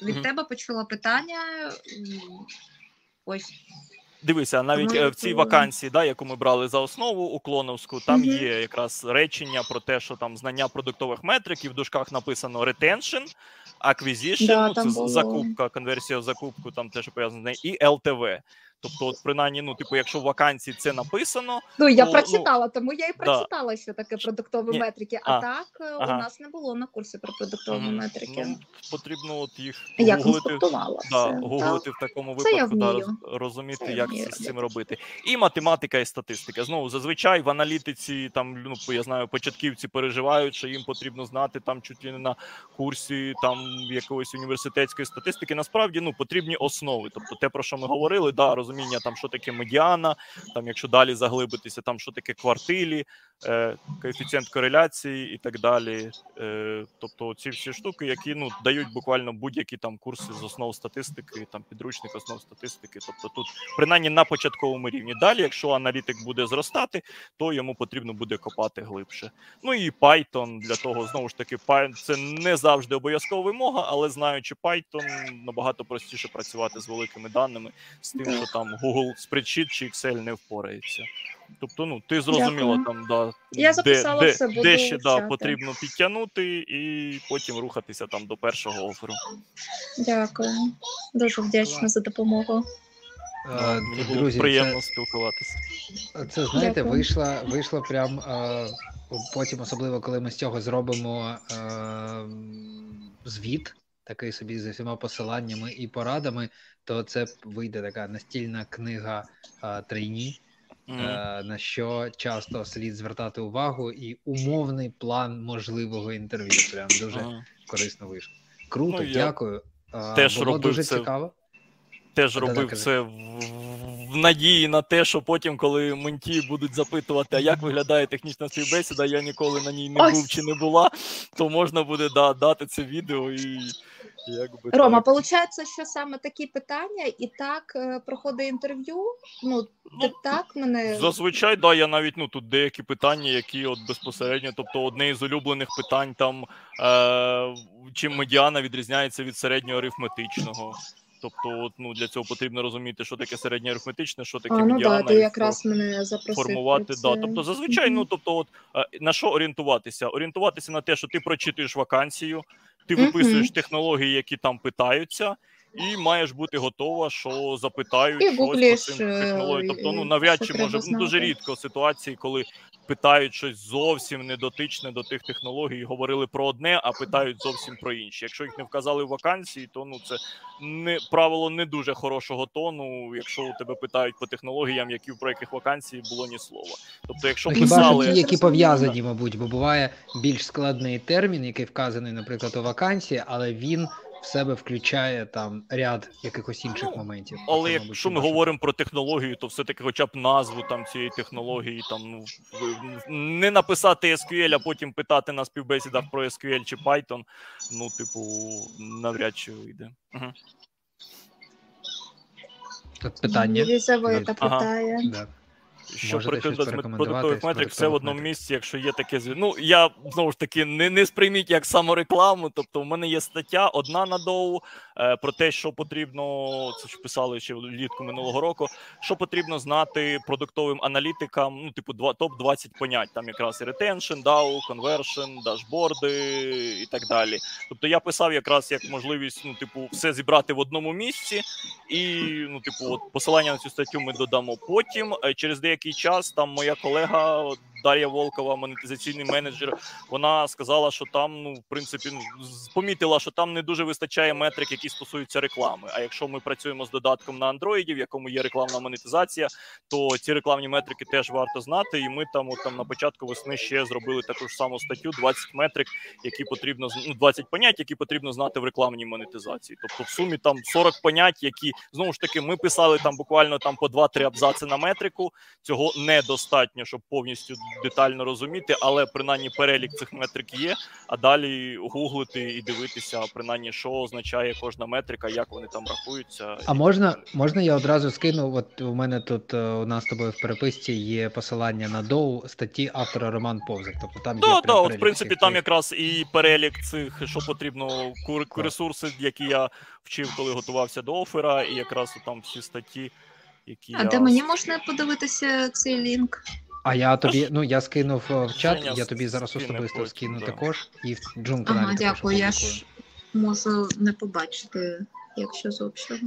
від Мгм. тебе почула питання. Ось Дивися, навіть е, в цій вакансії, да, яку ми брали за основу у Клоновську, там є якраз речення про те, що там знання продуктових метрик, і в дужках написано retention, acquisition, Да, ну, це було. закупка, конверсія в закупку, там те, що пов'язане з нею, і LTV. Тобто, от принаймні, ну, типу, якщо в вакансії це написано, ну я Ну, прочитала, тому я і да. прочитала, що таке продуктові Ні. метрики. А, А, так е, ага. у нас не було на курсі про продуктові Мгм. метрики. ну, потрібно от їх я гуглити. Да, гуглити в такому Це випадку, да, розуміти, Це як вмію з цим робити. І математика, і статистика. Знову зазвичай в аналітиці, там ну я знаю, початківці переживають, що їм потрібно знати там чуть ли не на курсі там якоїсь університетської статистики. Насправді ну потрібні основи. Тобто, те про що ми говорили, да, розуміти. Розуміння, там що таке медіана, там, якщо далі заглибитися, там що таке квартилі, е, коефіцієнт кореляції і так далі. Е, Тобто ці всі штуки, які ну дають буквально будь-які там курси з основ статистики, там підручник основ статистики. Тобто тут принаймні на початковому рівні. Далі, якщо аналітик буде зростати, то йому потрібно буде копати глибше. Ну і Python для того знову ж таки Py- це не завжди обов'язкова вимога, але знаючи Python, набагато простіше працювати з великими даними, з тим, що там Google Spreadsheet чи Excel не впорається. Тобто, ну ти зрозуміла Дякую. там, да, Я записала де, все, де, буду де ще да, потрібно підтягнути, і потім рухатися там до першого оферу. Дякую. Дуже вдячна за допомогу. Е, Мені було Друзі, приємно це, спілкуватися. це знаєте, Дякую. вийшла, вийшла прям е, потім, особливо коли ми з цього зробимо е, звіт, такий собі з усіма посиланнями і порадами, то це вийде така настільна книга трейні, Мгм. е, на що часто слід звертати увагу, і умовний план можливого інтерв'ю. Прям дуже Ага. корисно вийшло. Круто, Ну, я дякую. Теж Було робив дуже це. цікаво. Теж робив це в, в надії на те, що потім, коли менті будуть запитувати, а як виглядає технічна співбесіда, я ніколи на ній не Ось. був чи не була, то можна буде да, дати це відео і якби Рома, так. виходить, що саме такі питання і так е, проходить інтерв'ю. Ну, Ну, так мене Зазвичай, да, я навіть ну тут деякі питання, які от безпосередньо, тобто одне із улюблених питань там е, чим медіана відрізняється від середнього арифметичного. Тобто, от, ну для цього потрібно розуміти, що таке середнє арифметичне, що таке а, ну медіана. да, ти якраз мене запросив. формувати. Це. Да. Тобто, зазвичай, ну тобто, от е, на що орієнтуватися? Орієнтуватися на те, що ти прочитуєш вакансію, ти виписуєш технології, які там питаються. І маєш бути готова, що запитають І щось по цим е, технологіям. Тобто, ну навряд чи може ну, дуже рідко ситуації, коли питають щось зовсім недотичне до тих технологій, і говорили про одне, а питають зовсім про інші. Якщо їх не вказали в вакансії, то ну це не правило не дуже хорошого тону. Якщо у тебе питають по технологіям, які про яких вакансії було ні слова. Тобто, якщо Ну, хіба писали ті, які пов'язані, мабуть, бо буває більш складний термін, який вказаний, наприклад, у вакансії, але він в себе включає там ряд якихось інших Ну, моментів. Але Тобто, якщо ми говоримо про технологію, то все-таки хоча б назву там цієї технології, там ну не написати SQL, а потім питати на співбесідах про SQL чи Python, ну, типу, навряд чи вийде. Угу. Тут питання. Ага. питає. Да. Що прикладати з продуктових метрик, все в одному місці, якщо є таке зв'язок. Ну я знову ж таки не, не сприйміть як саморекламу. Тобто, у мене є стаття одна на доу е, про те, що потрібно, це ж писали ще влітку минулого року. Що потрібно знати продуктовим аналітикам, ну, типу, два топ 20 понять. Там якраз і retention, DAO, conversion, дашборди і так далі. Тобто я писав якраз як можливість, ну, типу, все зібрати в одному місці, і ну, типу, от посилання на цю статтю ми додамо потім. Е, Через деякий час там моя колега Дар'я Волкова, монетизаційний менеджер, вона сказала, що там, ну, в принципі, ну, помітила, що там не дуже вистачає метрик, які стосуються реклами. А якщо ми працюємо з додатком на Android, в якому є рекламна монетизація, то ці рекламні метрики теж варто знати. І ми там, от, там на початку весни ще зробили таку ж саму статтю: 20 метрик, які потрібно ну, 20 понять, які потрібно знати в рекламній монетизації. Тобто, в сумі там 40 понять, які знову ж таки ми писали там буквально там по 2-3 абзаци на метрику. Цього недостатньо, щоб повністю детально розуміти, але принаймні перелік цих метрик є. А далі гуглити і дивитися, принаймні, що означає кожна метрика, як вони там рахуються. А можна, можна я одразу скину? От у мене тут е, у нас з тобою в переписці є посилання на доу статті автора Роман Повзик. Тобто там є Так, прям так, от в принципі, там якраз і перелік цих, що потрібно, кур- ресурси, які я вчив, коли готувався до оффера, і якраз там всі статті, які А я... де мені можна подивитися цей лінк? А я тобі, ну я скинув е, в чат, Женя я тобі зараз особисто потім, скину да. також, і в джун каналі Ага, також дякую. Я ж можу не побачити, якщо з общого.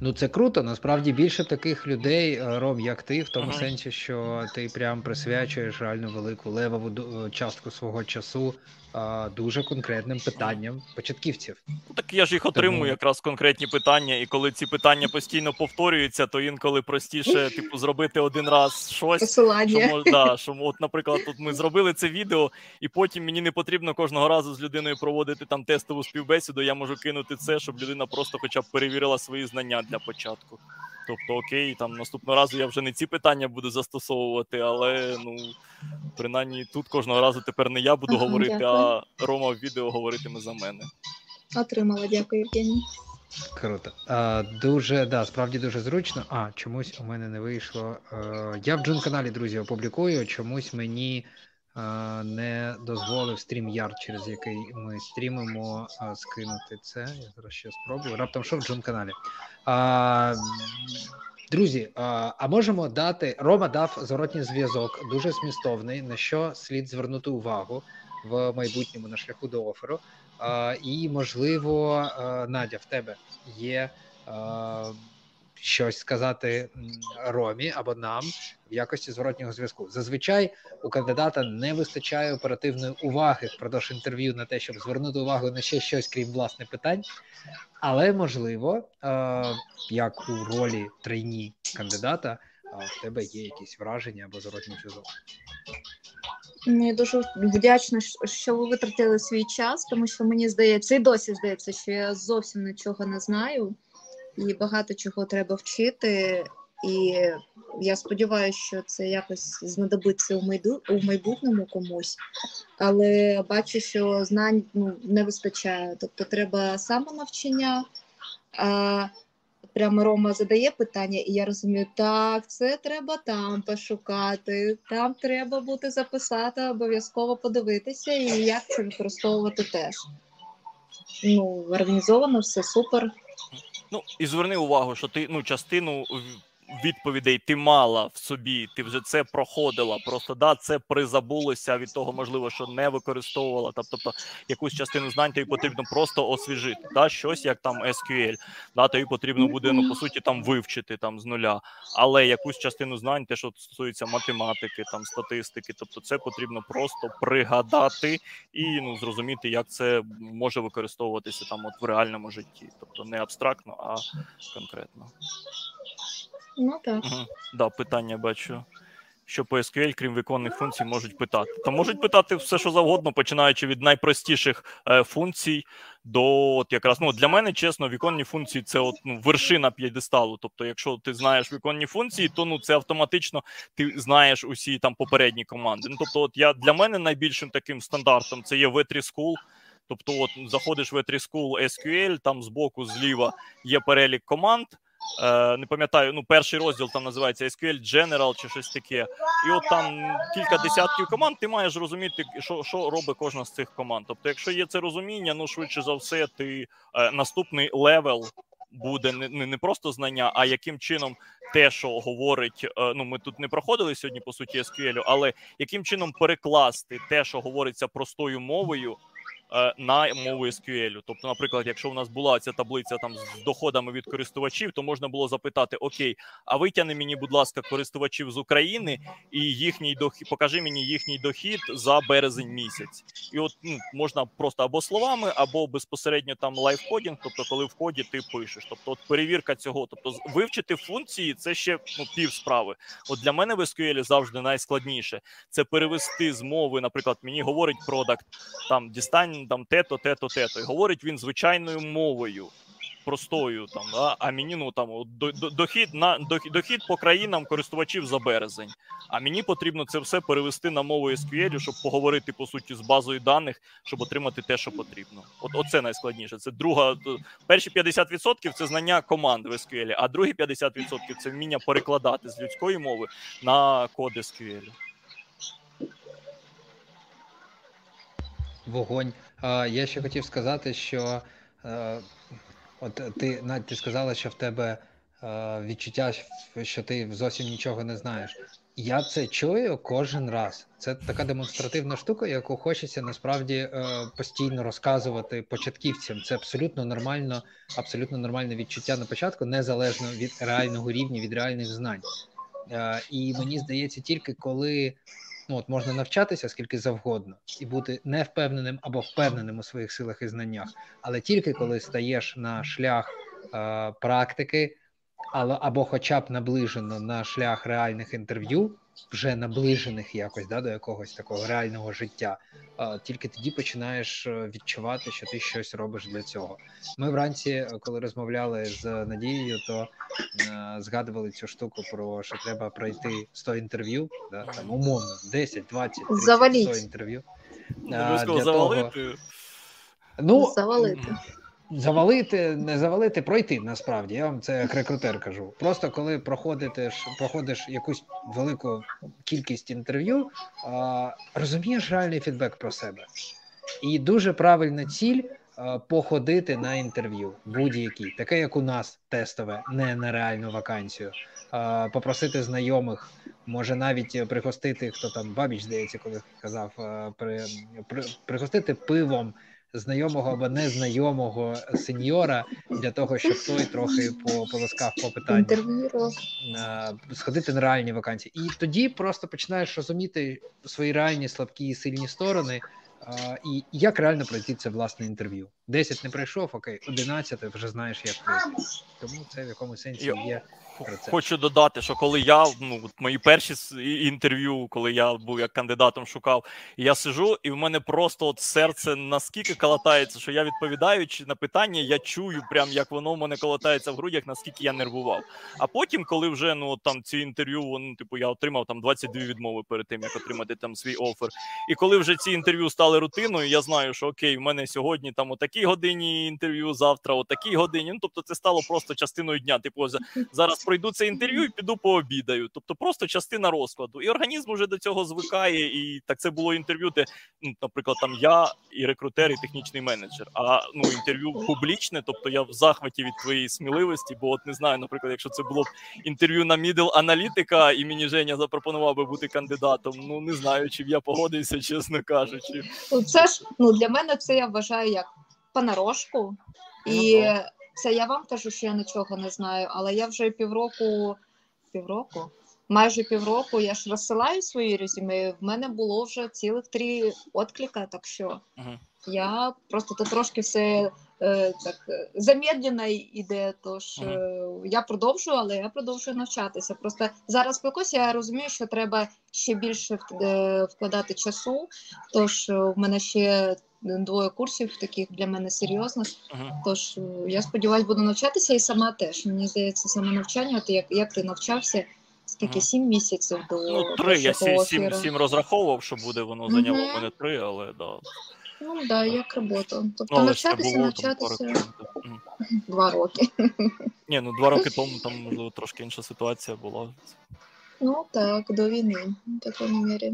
Ну це круто. Насправді більше таких людей, е, Ром, як ти, в тому Ага. сенсі, що ти прям присвячуєш реально велику левову частку свого часу а, дуже конкретним питанням початківців. Ну, Так я ж їх отримую Тому- якраз конкретні питання, і коли ці питання постійно повторюються, то інколи простіше, типу, зробити один раз щось. Посилання. мож, да, що от, наприклад, тут ми зробили це відео, і потім мені не потрібно кожного разу з людиною проводити там тестову співбесіду. Я можу кинути це, щоб людина просто хоча б перевірила свої знання для початку. Тобто, окей, там наступного разу я вже не ці питання буду застосовувати, але ну принаймні тут кожного разу тепер не я буду Ага, говорити, дякую. а Рома в відео говоритиме за мене. Отримала, дякую, Євгеній. Круто. А, дуже, да, справді дуже зручно. А, чомусь у мене не вийшло. Е, я в Джун каналі, друзі, опублікую. Чомусь мені не дозволив StreamYard, через який ми стрімимо, е, скинути це. Я зараз ще спробую. Раптом що в Джун каналі. Друзі, а, а можемо дати. Рома дав зворотній зв'язок, дуже змістовний, на що слід звернути увагу в майбутньому на шляху до оферу. І, можливо, Надя, в тебе є щось сказати Ромі або нам в якості зворотнього зв'язку. Зазвичай у кандидата не вистачає оперативної уваги впродовж інтерв'ю на те, щоб звернути увагу на ще щось, крім власне питань. Але можливо, як у ролі трейні кандидата, а, в тебе є якісь враження або зворотній зв'язок. Ну, я дуже вдячна, що ви витратили свій час, тому що мені здається, і досі здається, що я зовсім нічого не знаю, і багато чого треба вчити. І я сподіваюся, що це якось знадобиться у майбутньому комусь, але бачу, що знань ну, не вистачає. Тобто треба самонавчання. А прямо Рома задає питання, і я розумію, так, це треба там пошукати, там треба буде записати, обов'язково подивитися, і як це використовувати теж. Ну, організовано, все супер. Ну і зверни увагу, що ти ну частину відповідей ти мала в собі, ти вже це проходила. Просто да, це призабулося від того, можливо, що не використовувала. Тобто, якусь частину знань тобі потрібно просто освіжити. Да, щось як там SQL, да, тобі потрібно буде ну по суті там вивчити там з нуля. Але якусь частину знань, те, що стосується математики, там статистики, тобто це потрібно просто пригадати і ну зрозуміти, як це може використовуватися там от в реальному житті, тобто не абстрактно, а конкретно. Ну так. Угу. Да, питання бачу. Що по SQL, крім виконних функцій, можуть питати. Та можуть питати все, що завгодно, починаючи від найпростіших е, функцій до от якраз ну для мене, чесно, віконні функції це от ну вершина п'єдесталу. Тобто, якщо ти знаєш віконні функції, то ну це автоматично ти знаєш усі там попередні команди. Ну тобто, от я для мене найбільшим таким стандартом це є V3 School. Тобто, от заходиш в V3 School SQL, там збоку зліва є перелік команд. Е, не пам'ятаю, ну перший розділ там називається SQL General чи щось таке. І от там кілька десятків команд, ти маєш розуміти, що, що робить кожна з цих команд. Тобто, якщо є це розуміння, ну швидше за все, ти е, наступний level буде не, не, просто знання, а яким чином те, що говорить. е, ну ми тут не проходили сьогодні по суті SQL, але яким чином перекласти те, що говориться простою мовою. Е, На мову SQL. Тобто, наприклад, якщо у нас була ця таблиця там з доходами від користувачів, то можна було запитати: Окей, а витягни мені, будь ласка, користувачів з України і їхній дохід, покажи мені їхній дохід за березень місяць. І от ну, можна просто або словами, або безпосередньо там live coding, тобто коли в коді ти пишеш. Тобто, от перевірка цього, тобто вивчити функції, це ще ну, пів справи. От для мене в SQL завжди найскладніше це перевести з мови, наприклад, мені говорить product, там дістань там те-то, те-то, те-то. І говорить він звичайною мовою. Простою там, да? а мені ну там до- до- дохід на дохід, дохід по країнам користувачів за березень. А мені потрібно це все перевести на мову SQL, щоб поговорити по суті з базою даних, щоб отримати те, що потрібно. От оце найскладніше. Це друга перші 50% це знання команд в SQL, а другі 50% це вміння перекладати з людської мови на код SQL. Вогонь. Я ще хотів сказати, що е, от ти Надь, ти сказала, що в тебе е, відчуття, що ти зовсім нічого не знаєш. Я це чую кожен раз. Це така демонстративна штука, яку хочеться насправді е, постійно розказувати початківцям. Це абсолютно нормально, абсолютно нормальне відчуття на початку, незалежно від реального рівня, від реальних знань. І мені здається, тільки коли ну от можна навчатися скільки завгодно і бути невпевненим або впевненим у своїх силах і знаннях, але тільки коли стаєш на шлях е, практики, але або, хоча б наближено на шлях реальних інтерв'ю, вже наближених якось да, до якогось такого реального життя. Тільки тоді починаєш е, відчувати, що ти щось робиш для цього. Ми вранці, е, коли розмовляли з Надією, то е, згадували цю штуку про що треба пройти 100 інтерв'ю, да, там умовно 10, 20, 30, 100 інтерв'ю. Обов'язково завалити. Ну, завалити завалити, не завалити, пройти насправді. Я вам це як рекрутер кажу. Просто коли проходиш, проходиш якусь велику кількість інтерв'ю, розумієш реальний фідбек про себе. І дуже правильна ціль походити на інтерв'ю будь-який, таке як у нас тестове, не на реальну вакансію. Попросити знайомих, може навіть пригостити, хто там бабіч, здається, коли казав, при, при, пригостити пивом знайомого або незнайомого сеньора для того, щоб той трохи полоскав по питанню сходити на реальні вакансії, і тоді просто починаєш розуміти свої реальні слабкі і сильні сторони. Uh, і як реально пройти це власне інтерв'ю? Десять не пройшов, окей, одинадцяте вже знаєш, як пройти. Тому це в якому сенсі є Хочу додати, що коли я ну мої перші інтерв'ю, коли я був як кандидатом, шукав, я сижу, і в мене просто от серце наскільки калатається, що я відповідаючи на питання, я чую, прям як воно в мене колотається в грудях, наскільки я нервував. А потім, коли вже ну там ці інтерв'ю, ну, типу, я отримав там 22 відмови перед тим, як отримати там свій офер. І коли вже ці інтерв'ю стали рутиною, я знаю, що окей, в мене сьогодні там о такій годині інтерв'ю, завтра о такій годині. Ну тобто, це стало просто частиною дня. Типу, зараз пройду це інтерв'ю і піду пообідаю. Тобто, просто частина розкладу. І організм вже до цього звикає. І так це було інтерв'ю, де, ну, наприклад, там я і рекрутер, і технічний менеджер. А ну інтерв'ю публічне, тобто я в захваті від твоєї сміливості, бо от не знаю, наприклад, якщо це було б інтерв'ю на мідл аналітика, і мені Женя запропонував би бути кандидатом. Ну не знаю, чи б я погодився, чесно кажучи. Ну, це ж ну для мене це я вважаю як понарошку. І ну, це я вам кажу, що я нічого не знаю, але я вже півроку, півроку, майже півроку я ж розсилаю свої резюме. В мене було вже цілих три відклика, так що uh я просто тут трошки все е, так замедлено йде. Тож uh е, я продовжую, але я продовжую навчатися. Просто зараз спілкуюся, я розумію, що треба ще більше е, вкладати часу. Тож е, в мене ще двоє курсів таких для мене серйозних. Ага. Тож е, я сподіваюся, буду навчатися і сама теж. Мені здається, саме навчання. Ти як як ти навчався? Скільки сім місяців до Ну, три. Я сім, сім сім розраховував, що буде воно зайняло угу. мене три, але да. Ну так, да, як робота. Тобто ну, навчатися, було, навчатися там, два роки. Ні, ну два роки тому там можливо трошки інша ситуація була. Ну так, до війни, в такому мірі.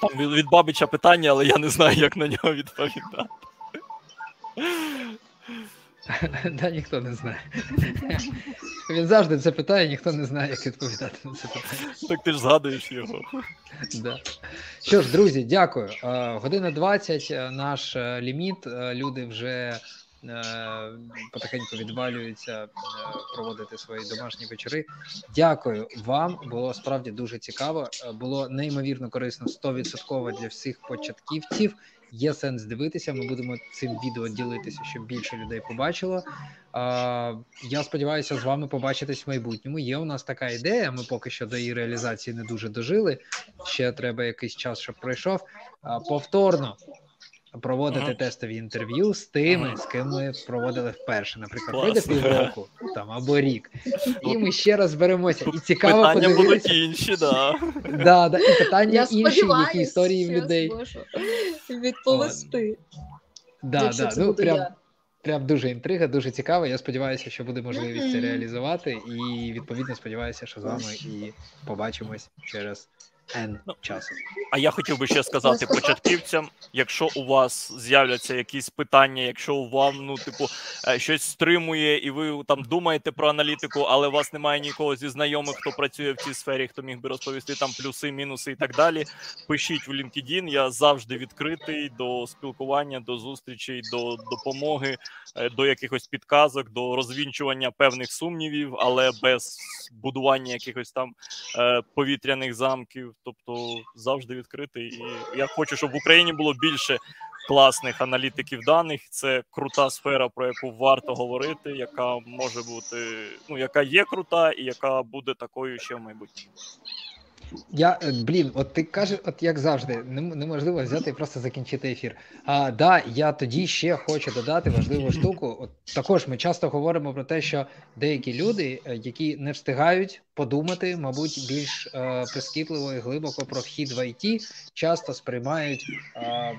Там від, Бабича питання, але я не знаю, як на нього відповідати. Да, ніхто не знає. Він завжди це питає, ніхто не знає, як відповідати на це питання. Так ти ж згадуєш його. Да. Що ж, друзі, дякую. Година 20, е, наш е, ліміт. Е, люди вже Е, потихеньку відвалюються е, проводити свої домашні вечори. Дякую вам. Було справді дуже цікаво. Е, було неймовірно корисно 100% для всіх початківців. Є сенс дивитися. Ми будемо цим відео ділитися, щоб більше людей побачило. Я сподіваюся, з вами побачитись в майбутньому. Є у нас така ідея. Ми поки що до її реалізації не дуже дожили. Ще треба якийсь час, щоб пройшов. Повторно проводити ага. тестові інтерв'ю з тими, ага. з ким ми проводили вперше. Наприклад, пройде півроку там або рік, і ми ще раз зберемося. І цікаво питання подивитися. будуть інші, да. Да, да, і питання Я інші, які історії в людей відповісти. Да, да, ну, прям, прям дуже інтрига, дуже цікаво. Я сподіваюся, що буде можливість це реалізувати, і відповідно сподіваюся, що з вами і побачимось через N ну, часу. А я хотів би ще сказати початківцям: якщо у вас з'являться якісь питання, якщо вам ну типу е, щось стримує, і ви там думаєте про аналітику, але у вас немає нікого зі знайомих, хто працює в цій сфері, хто міг би розповісти там плюси, мінуси і так далі. Пишіть в LinkedIn, Я завжди відкритий до спілкування, до зустрічей, до допомоги, е, до якихось підказок, до розвінчування певних сумнівів, але без будування якихось там е, повітряних замків тобто завжди відкритий. І я хочу, щоб в Україні було більше класних аналітиків даних. Це крута сфера, про яку варто говорити, яка може бути, ну яка є крута, і яка буде такою ще в майбутньому. Я е, блін, от ти кажеш, от як завжди, неможливо взяти і просто закінчити ефір. А да, я тоді ще хочу додати важливу штуку. От також ми часто говоримо про те, що деякі люди, е, які не встигають подумати, мабуть, більш е, прискіпливо і глибоко про вхід в IT, часто сприймають. Е,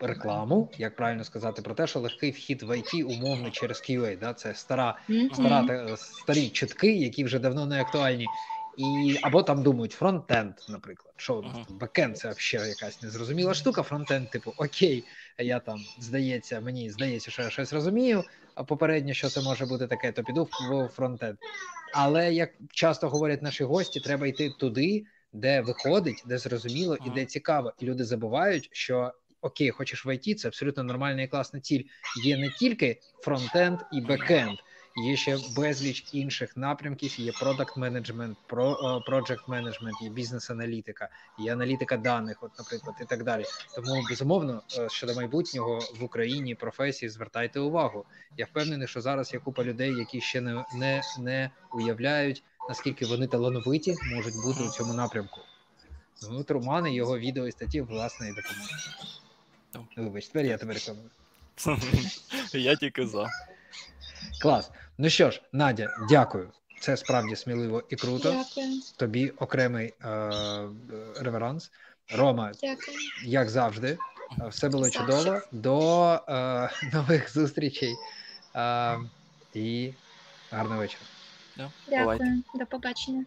Рекламу, як правильно сказати, про те, що легкий вхід в IT умовно через QA, да, це стара стара, та- старі чутки, які вже давно не актуальні. І або там думають фронтенд, наприклад. Що у нас тут бекенд це взагалі якась незрозуміла штука. Фронтенд, типу, окей, я там здається, мені здається, що я щось розумію. А попередньо, що це може бути таке, то піду в фронтенд. Але як часто говорять наші гості, треба йти туди, де виходить, де зрозуміло і де цікаво. І люди забувають, що окей, хочеш в IT, це абсолютно нормальна і класна ціль. Є не тільки фронтенд і бекенд. Є ще безліч інших напрямків. Є продакт менеджмент, проджект менеджмент, є бізнес-аналітика, є аналітика даних, от, наприклад, і так далі. Тому безумовно е, щодо майбутнього в Україні професії звертайте увагу. Я впевнений, що зараз є купа людей, які ще не, не, не уявляють, наскільки вони талановиті можуть бути у цьому напрямку. Ну, от Роман його відео і статті власне і допоможуть. Вибач, тепер я тебе рекламую. Я тільки за. Клас. Ну що ж, Надя, дякую. Це справді сміливо і круто. Дякую. Тобі окремий е- реверанс. Рома, Дякую. як завжди, е, все було Завжди. чудово. До е- нових зустрічей е- і гарного вечора. Бувайте. Дякую. До побачення.